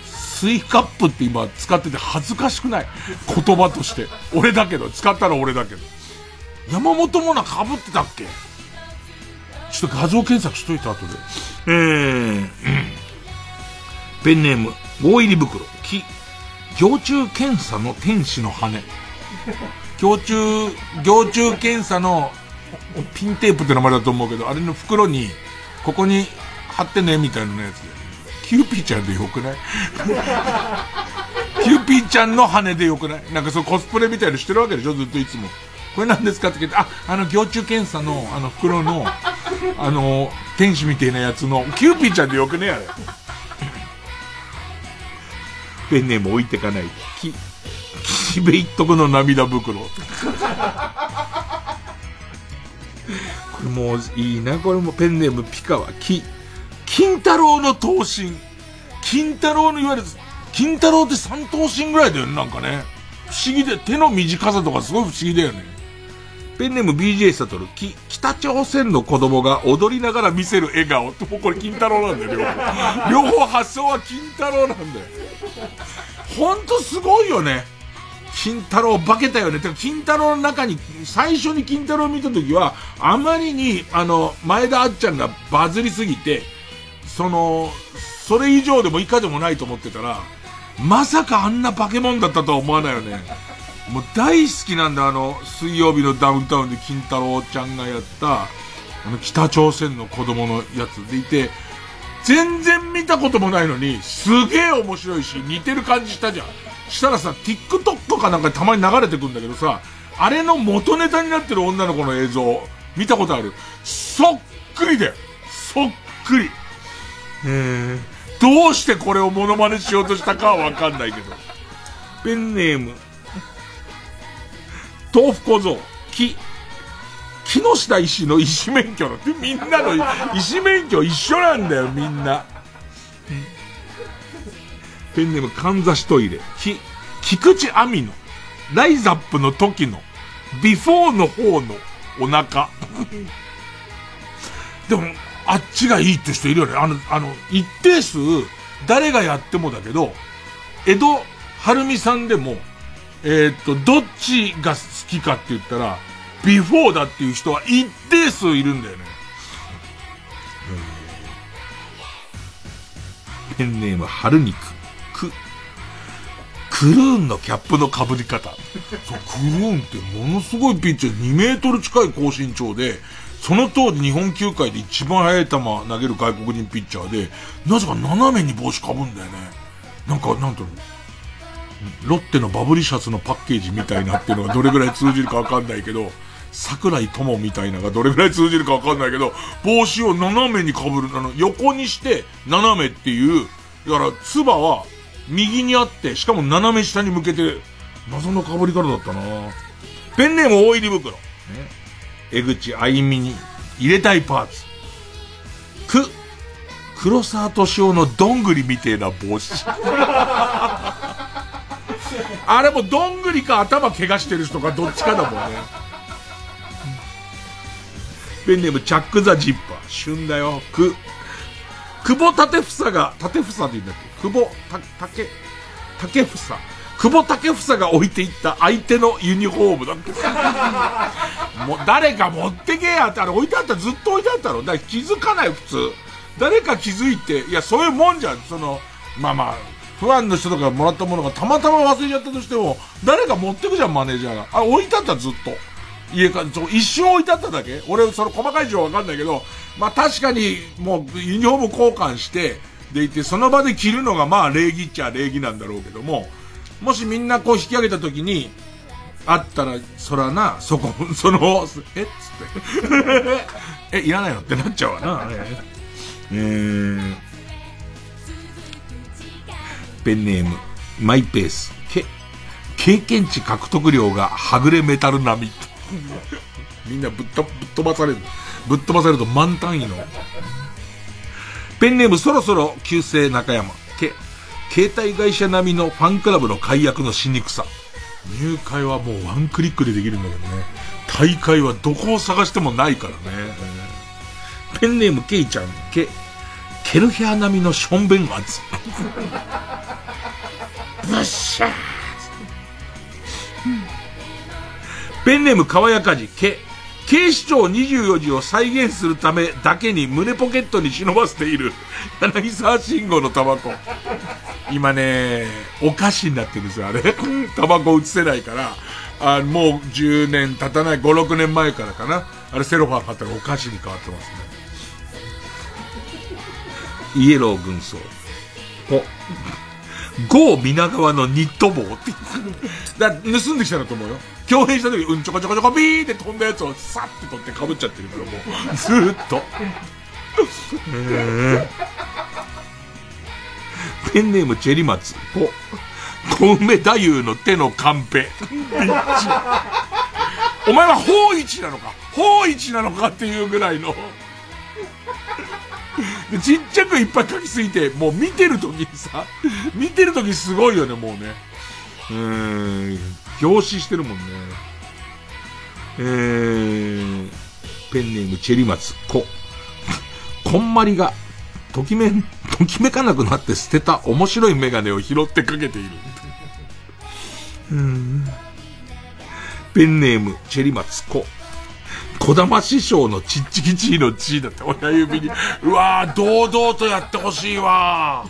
スイカップって今使ってて恥ずかしくない？言葉として。俺だけど、使ったら俺だけど。山本モナ被ってたっけ？ちょっと画像検索しといた後で。えー、ペンネーム、大入り袋、木、蟯虫検査の天使の羽。蟯虫、蟯虫検査のピンテープって名前だと思うけど、あれの袋に、ここに貼ってね、みたいなやつで。キューピーちゃんでよくない？キューピーちゃんの羽でよくない？なんかそうコスプレみたいのしてるわけでしょずっといつも。これ何ですかって聞いて、あ、あの、蟯虫検査の、あの、袋の、あの、天使みたいなやつの、キューピーちゃんでよくねあれ。ペンネーム置いてかない。き、岸部一徳の涙袋。これもういいな、これもペンネームピカは、き、金太郎の頭身。金太郎のいわゆる、金太郎って三頭身ぐらいだよね、なんかね。不思議で、手の短さとかすごい不思議だよね。ペンネーム BJ サトル、き、北朝鮮の子供が踊りながら見せる笑顔。もうこれ金太郎なんだよ、両方。両方発想は金太郎なんだよ。ほんとすごいよね。金太郎化けたよね。てか、金太郎の中に、最初に金太郎を見た時は、あまりに、あの、前田あっちゃんがバズりすぎて、その、それ以上でも以下でもないと思ってたら、まさかあんな化け物だったとは思わないよね。もう大好きなんだ、あの、水曜日のダウンタウンで金太郎ちゃんがやった、あの、北朝鮮の子供のやつでいて、全然見たこともないのに、すげえ面白いし、似てる感じしたじゃん。したらさ、TikTok かなんかたまに流れてくんだけどさ、あれの元ネタになってる女の子の映像、見たことある？そっくりだよ。そっくり。えー、どうしてこれをモノマネしようとしたかはわかんないけど。ペンネーム。豆腐小僧。木。木下医師の医師免許の。みんなの医師免許一緒なんだよ、みんな。ペンネーム、かんざしトイレ。き、菊池亜美の。ライザップの時の。ビフォーの方のお腹。でも、あっちがいいって人いるよね。あの、あの、一定数、誰がやってもだけど、エド・はるみさんでも、えー、っと、どっちが好きかって言ったら、ビフォーだっていう人は一定数いるんだよね。ペンネーム、春肉。クルーンのキャップの被り方。そう、クルーンってものすごいピッチャー、2メートル近い高身長で、その当時日本球界で一番速い球投げる外国人ピッチャーで、なぜか斜めに帽子かぶんだよね。なんか、なんとロッテのバブリシャツのパッケージみたいなっていうのがどれぐらい通じるかわかんないけど、桜井友みたいなのがどれぐらい通じるかわかんないけど、帽子を斜めに被る、あの、横にして斜めっていう、だから、唾は右にあって、しかも斜め下に向けて、謎の被り方だったなペンネーム大入り袋。ね江口あいみに入れたいパーツ。く、黒沢敏夫のどんぐりみてえな帽子。あれもどんぐりか頭怪我してる人かどっちかだもんね。ペンネームチャックザジッパー。旬だよ。く、久保建房が、建房って言うんだっけ？久保、た、竹、竹房。久保建英が置いていった相手のユニフォームだって。もう誰か持ってけやって、あれ置いてあったずっと置いてあったろ。だから気づかない普通。誰か気づいて、いや、そういうもんじゃん。その、まあまあ、ファンの人とかもらったものがたまたま忘れちゃったとしても、誰か持ってくじゃん、マネージャーが。あ、置いてあったずっと。家か、一瞬置いてあっただけ俺、その細かい情報わかんないけど、まあ確かに、もう、ユニフォーム交換して、でいて、その場で着るのがまあ礼儀っちゃ礼儀なんだろうけども、もしみんなこう引き上げた時に、あったら、そらな、そこ、その、えっつって え、いらないのってなっちゃうわな、えー、ペンネーム、マイペース、け、経験値獲得量がはぐれメタル並み。みんなぶっと、ぶっ飛ばされる。ぶっ飛ばされると満単位の。ペンネームそろそろ旧姓中山。け、携帯会社並みのファンクラブの解約のしにくさ。入会はもうワンクリックでできるんだけどね。大会はどこを探してもないからね。ペンネームケイちゃん。け、ケルヘア並みのションベン圧。ブッシャーペンネーム川やかじ、け、警視庁24時を再現するためだけに胸ポケットに忍ばせている 柳沢慎吾のタバコ。今ね、お菓子になってるんですよ、あれ。タバコ映せないから。あもう10年経たない、5、6年前からかな。あれセロファー買ったらお菓子に変わってますね。イエロー軍曹。お、ゴー皆川のニット帽って。だ盗んできたんだと思うよ。共演した時、うんちょこちょこちょこビーって飛んだやつをさって取って被っちゃってるから、もう。ずーっと。ペンネームチェリマツ。お、小梅太夫の手のカンペ。お前は法一なのか？法一なのかっていうぐらいの。ちっちゃくいっぱい書きすぎて、もう見てる時にさ、見てる時すごいよね、もうね。うーん、凝視してるもんね。えー、ペンネームチェリマツ、こ、こんまりが、ときめ、ときめかなくなって捨てた面白いメガネを拾ってかけている。うん。ペンネーム、チェリマツ、こ、小玉師匠のちっちきちいのちだって親指に、うわぁ、堂々とやってほしいわ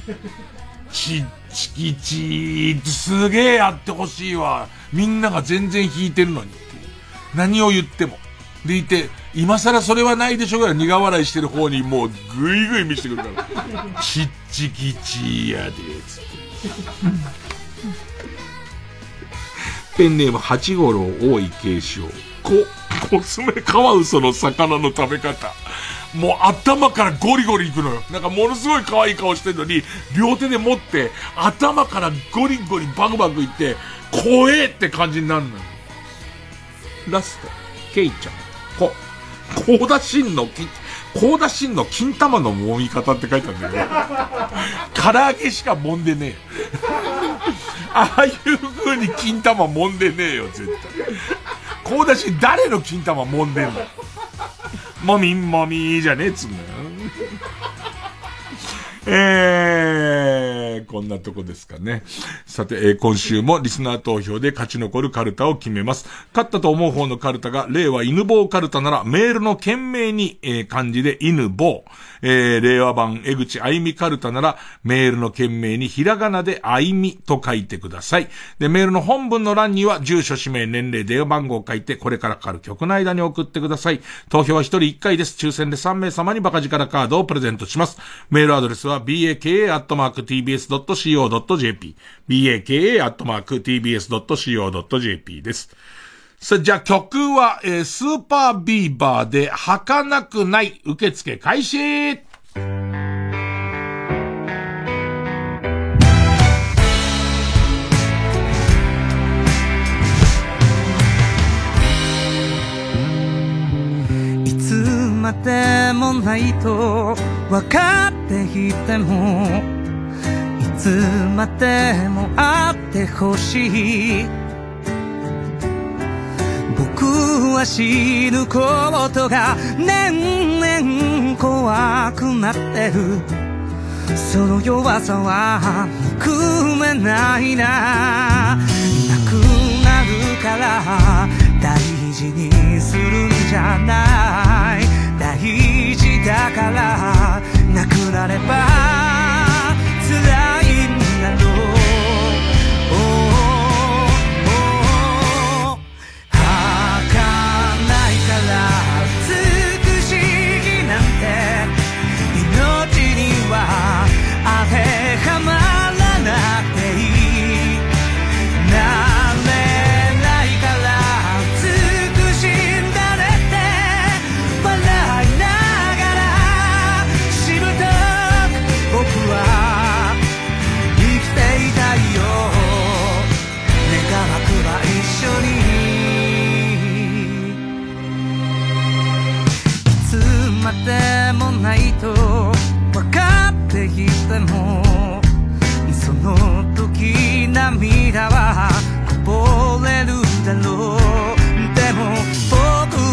ちっちきちってすげえやってほしいわ。みんなが全然弾いてるのに。何を言っても。でいて、今更それはないでしょぐらい苦笑いしてる方にもうぐいぐい見せてくるから。ちっちきちやで、つって。ペンネーム八五郎大井継承。こ、コツメカワウソの魚の食べ方。もう頭からゴリゴリいくのよ。なんかものすごい可愛い顔してるのに、両手で持って、頭からゴリゴリバクバクいって、怖えって感じになるのよ。ラスト、ケイちゃん。こ、コーダシンの、コーダシンの金玉の揉み方って書いてあるんだよ。唐揚げしか揉んでねえ。ああいう風に金玉揉んでねえよ、絶対。こうだし、誰の金玉揉んでんのもみんもみじゃねえっつうんだよ。えー、こんなとこですかね。さて、えー、今週もリスナー投票で勝ち残るカルタを決めます。勝ったと思う方のカルタが、令和犬棒カルタなら、メールの件名に、えー、漢字で犬棒。えー、令和版江口あいみカルタなら、メールの件名にひらがなであいみと書いてください。で、メールの本文の欄には、住所、氏名、年齢、電話番号を書いて、これからかかる曲の間に送ってください。投票は1人1回です。抽選で3名様にバカ力カードをプレゼントします。メールアドレスは、baka.tbs.co.jp。baka.tbs.co.jp です。さあ、じゃあ曲は、えー、スーパービーバーで、儚くない受付開始いつまでもないと分かっていてもつまでもあってほしい。僕は死ぬことが年々怖くなってる。その弱さは憎めないな。なくなるから大事にするんじゃない。大事だから。なくなれば辛い涙はこぼれるだろう。でも僕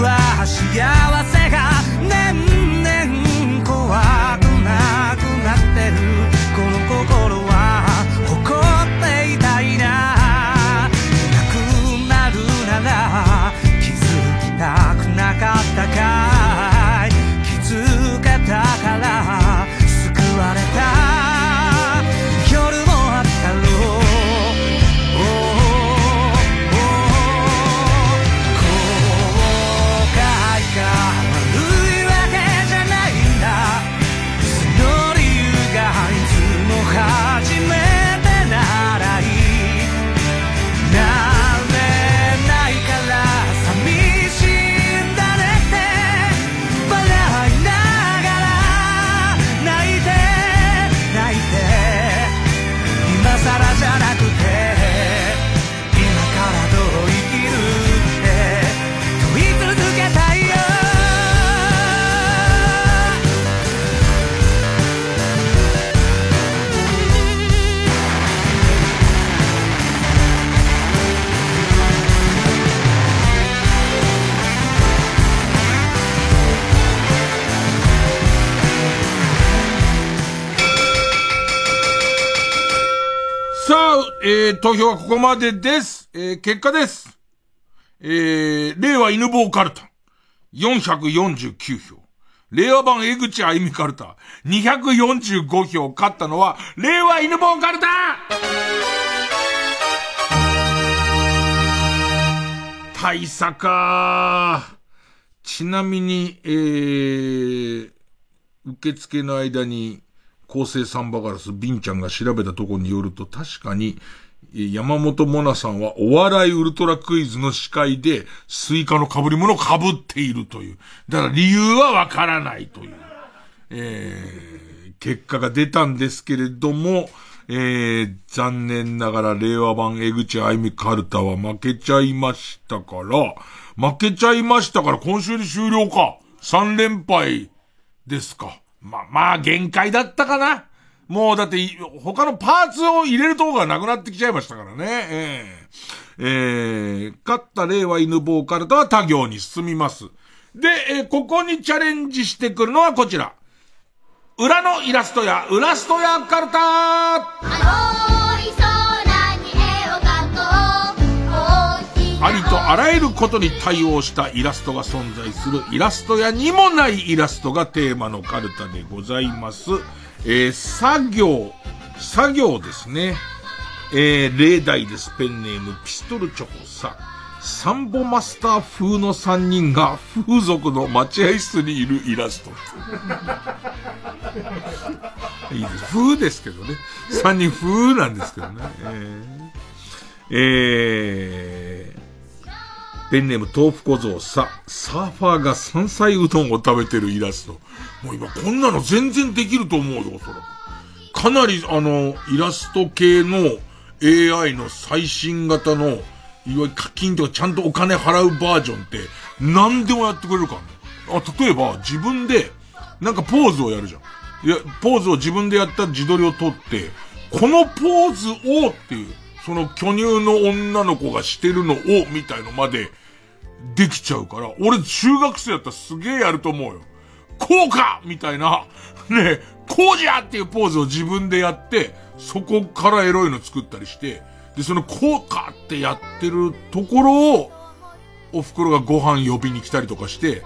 は幸せが眠るえー、投票はここまでです。えー、結果です。えー、令和犬坊カルタ、449票。令和版江口あゆみカルタ、245票。勝ったのは、令和犬坊カルタ大差かちなみに、えー、受付の間に、構成サンバガラス、ビンちゃんが調べたところによると、確かに、山本モナさんはお笑いウルトラクイズの司会で、スイカの被り物を被っているという。だから理由はわからないという、えー、結果が出たんですけれども、えー、残念ながら令和版江口あゆみカルタは負けちゃいましたから、負けちゃいましたから今週で終了か。3連敗ですか。ま、まあ限界だったかな。もうだって、他のパーツを入れるとこがなくなってきちゃいましたからね。ええええ勝った令和犬ボーカルとは他行に進みます。で、えーここにチャレンジしてくるのはこちら。裏のイラストや、ウラストやカルタありとあらゆることに対応したイラストが存在するイラスト屋にもないイラストがテーマのカルタでございます。えー作業、作業ですね。えー例題です。ペンネームピストルチョコさ。サンボマスター風の3人が風俗の待合室にいるイラスト。いいです。風ですけどね。3人風なんですけどね。えーえーペンネーム豆腐小僧さ、サーファーが山菜うどんを食べてるイラスト。もう今こんなの全然できると思うよ、おそらく。かなりあの、イラスト系の AI の最新型の、いわゆる課金とかちゃんとお金払うバージョンって、何でもやってくれるからね。あ、例えば自分で、なんかポーズをやるじゃん。いや、ポーズを自分でやった自撮りを撮って、このポーズをっていう、その巨乳の女の子がしてるのを、みたいのまで、できちゃうから、俺中学生やったらすげえやると思うよ。こうか！みたいな、ねえ、こうじゃ！っていうポーズを自分でやって、そこからエロいの作ったりして、で、そのこうか！ってやってるところを、お袋がご飯呼びに来たりとかして、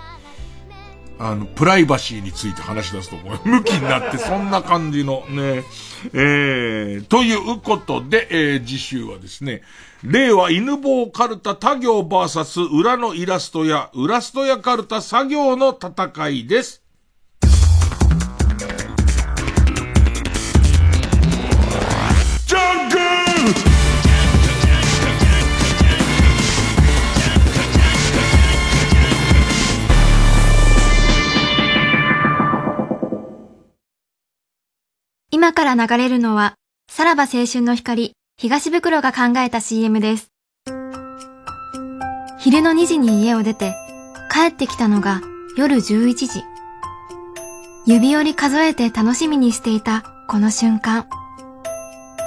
あの、プライバシーについて話し出すと思う。向きになって、そんな感じのね。えー、ということで、えー、次週はですね、令和犬坊カルタ他行バーサス裏のイラストや、裏ストやカルタ作業の戦いです。今から流れるのは、さらば青春の光東袋が考えた CM です。昼の2時に家を出て、帰ってきたのが夜11時。指折り数えて楽しみにしていたこの瞬間。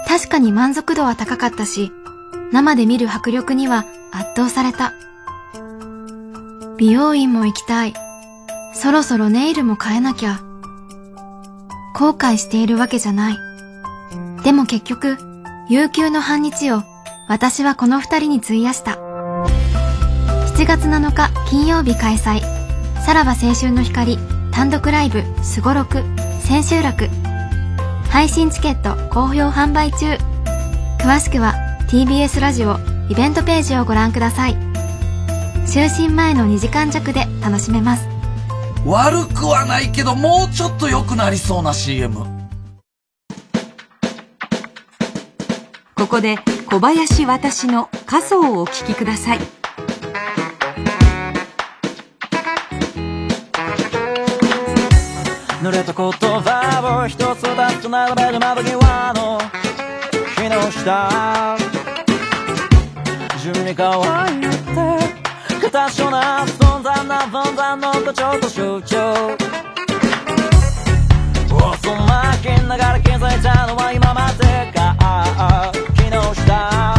確かに満足度は高かったし、生で見る迫力には圧倒された。美容院も行きたい。そろそろネイルも変えなきゃ。後悔しているわけじゃない。でも結局、悠久の半日を私はこの二人に費やした。7月7日金曜日開催。さらば青春の光単独ライブすごろく千秋楽。配信チケット好評販売中。詳しくは TBS ラジオイベントページをご覧ください。就寝前の2時間弱で楽しめます。悪くはないけどもうちょっと良くなりそうな CM。ここで小林私の仮想をお聞きください。濡れた言葉を一つ二つ並べる窓際の木の下中に乾いて多少な存在な分断のょ張と象徴そまきながら気づいたのは今までか昨日した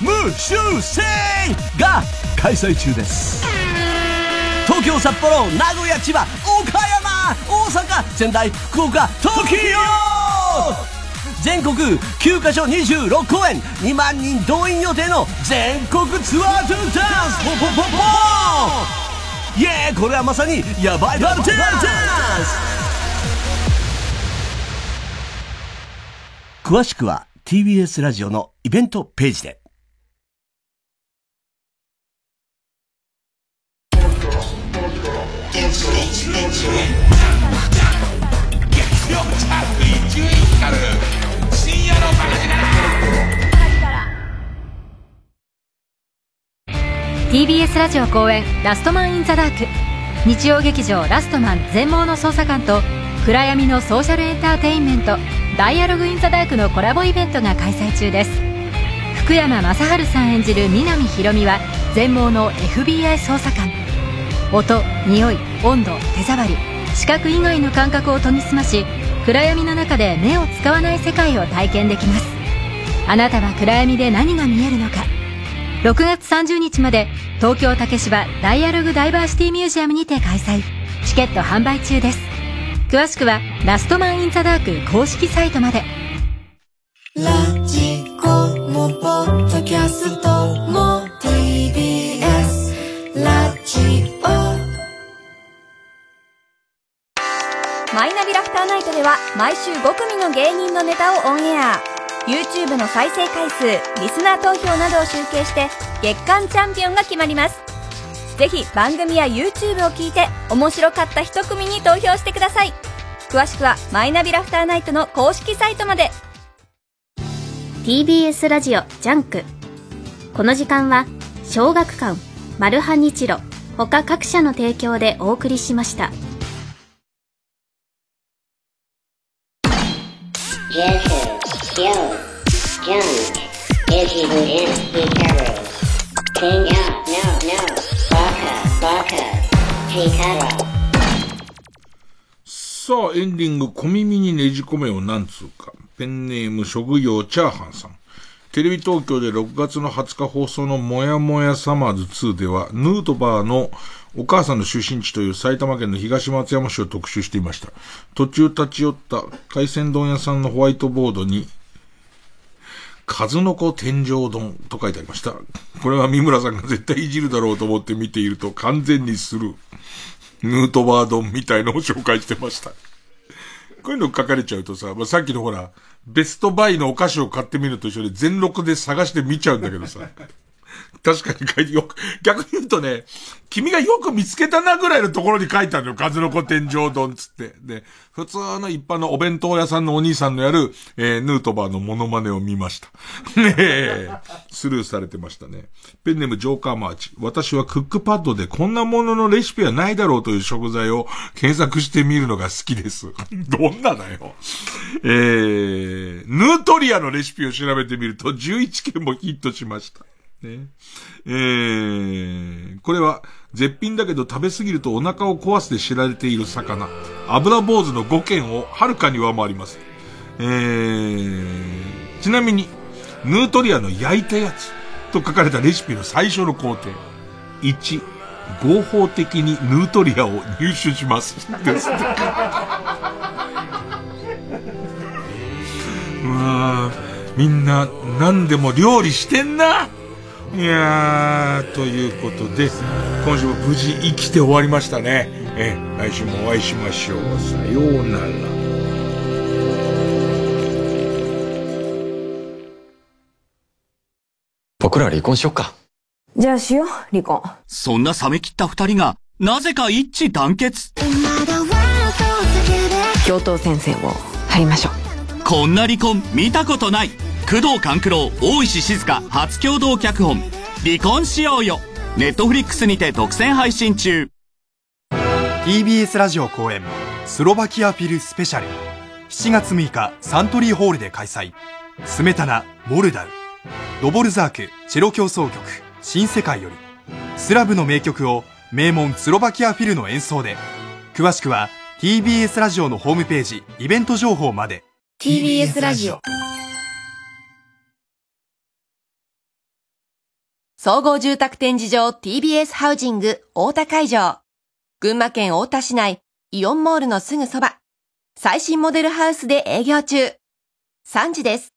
無修正が開催中です。東京札幌名古屋千葉岡山大阪仙台福岡東京全国9カ所26公演2万人動員予定の全国ツアートゥーダンス。ポポポポイエーこれはまさにヤバいバルテンダンス詳しくは TBS ラジオのイベントページで。TBS ラジオ公演「ラストマン・イン・ザ・ダーク」日曜劇場「ラストマン全盲の捜査官」と暗闇のソーシャルエンターテインメント「ダイアログ・イン・ザ・ダーク」のコラボイベントが開催中です。福山雅治さん演じる南ひ美は全盲の FBI 捜査官。音匂い温度手触り視覚以外の感覚を研ぎ澄まし暗闇の中で目を使わない世界を体験できます。あなたは暗闇で何が見えるのか。6月30日まで東京竹芝ダイアログダイバーシティミュージアムにて開催。チケット販売中です。詳しくはラストマンインザダーク公式サイトまで。ラジもポッドキャストも TBS ラジオ。マイナビラフターナイトでは毎週5組の芸人のネタをオンエア。YouTube の再生回数リスナー投票などを集計して月間チャンピオンが決まりますぜひ番組や YouTube を聞いて面白かった一組に投票してください詳しくはマイナビラフターナイトの公式サイトまで TBS ラジオジャンクこの時間は小学館マルハニチロ他各社の提供でお送りしましたさあ、エンディング、小耳にねじ込めをなんつうか。ペンネーム、職業、チャーハンさん。テレビ東京で6月の20日放送のもやもやサマーズ2では、ヌートバーのお母さんの出身地という埼玉県の東松山市を特集していました。途中立ち寄った海鮮丼屋さんのホワイトボードに、数の子天井丼と書いてありました。これは三村さんが絶対いじるだろうと思って見ていると完全にする。ヌートバー丼みたいのを紹介してました。こういうの書かれちゃうとさ、まあ、さっきのほら、ベストバイのお菓子を買ってみると一緒で全録で探して見ちゃうんだけどさ。確かに書いてよく、逆に言うとね、君がよく見つけたなぐらいのところに書いてあるよ。数の子天井丼つって。で、普通の一般のお弁当屋さんのお兄さんのやる、えー、ヌートバーのモノマネを見ました。ねえ、スルーされてましたね。ペンネームジョーカーマーチ。私はクックパッドでこんなもののレシピはないだろうという食材を検索してみるのが好きです。どんなだよ。えー、ヌートリアのレシピを調べてみると11件もヒットしました。ね。えー、これは絶品だけど食べ過ぎるとお腹を壊すで知られている魚。油坊主の5件をはるかに上回ります。えー、ちなみに、ヌートリアの焼いたやつと書かれたレシピの最初の工程。1、合法的にヌートリアを入手します。です。うわみんな何でも料理してんないやー、ということで、今週も無事生きて終わりましたね。え、来週もお会いしましょう。さようなら。僕ら離婚しよっか。じゃあしよう、離婚。そんな冷め切った二人が、なぜか一致団結。教頭先生を張りましょう。こんな離婚見たことない。工藤官九郎、大石静香初共同脚本。離婚しようよ。ネットフリックスにて独占配信中。TBS ラジオ公演スロバキアフィルスペシャル7月6日サントリーホールで開催スメタナモルダウドボルザークチェロ協奏曲新世界よりスラブの名曲を名門スロバキアフィルの演奏で詳しくは TBS ラジオのホームページイベント情報まで TBS ラジオ総合住宅展示場 TBS ハウジング大田会場。群馬県大田市内イオンモールのすぐそば。最新モデルハウスで営業中。3時です。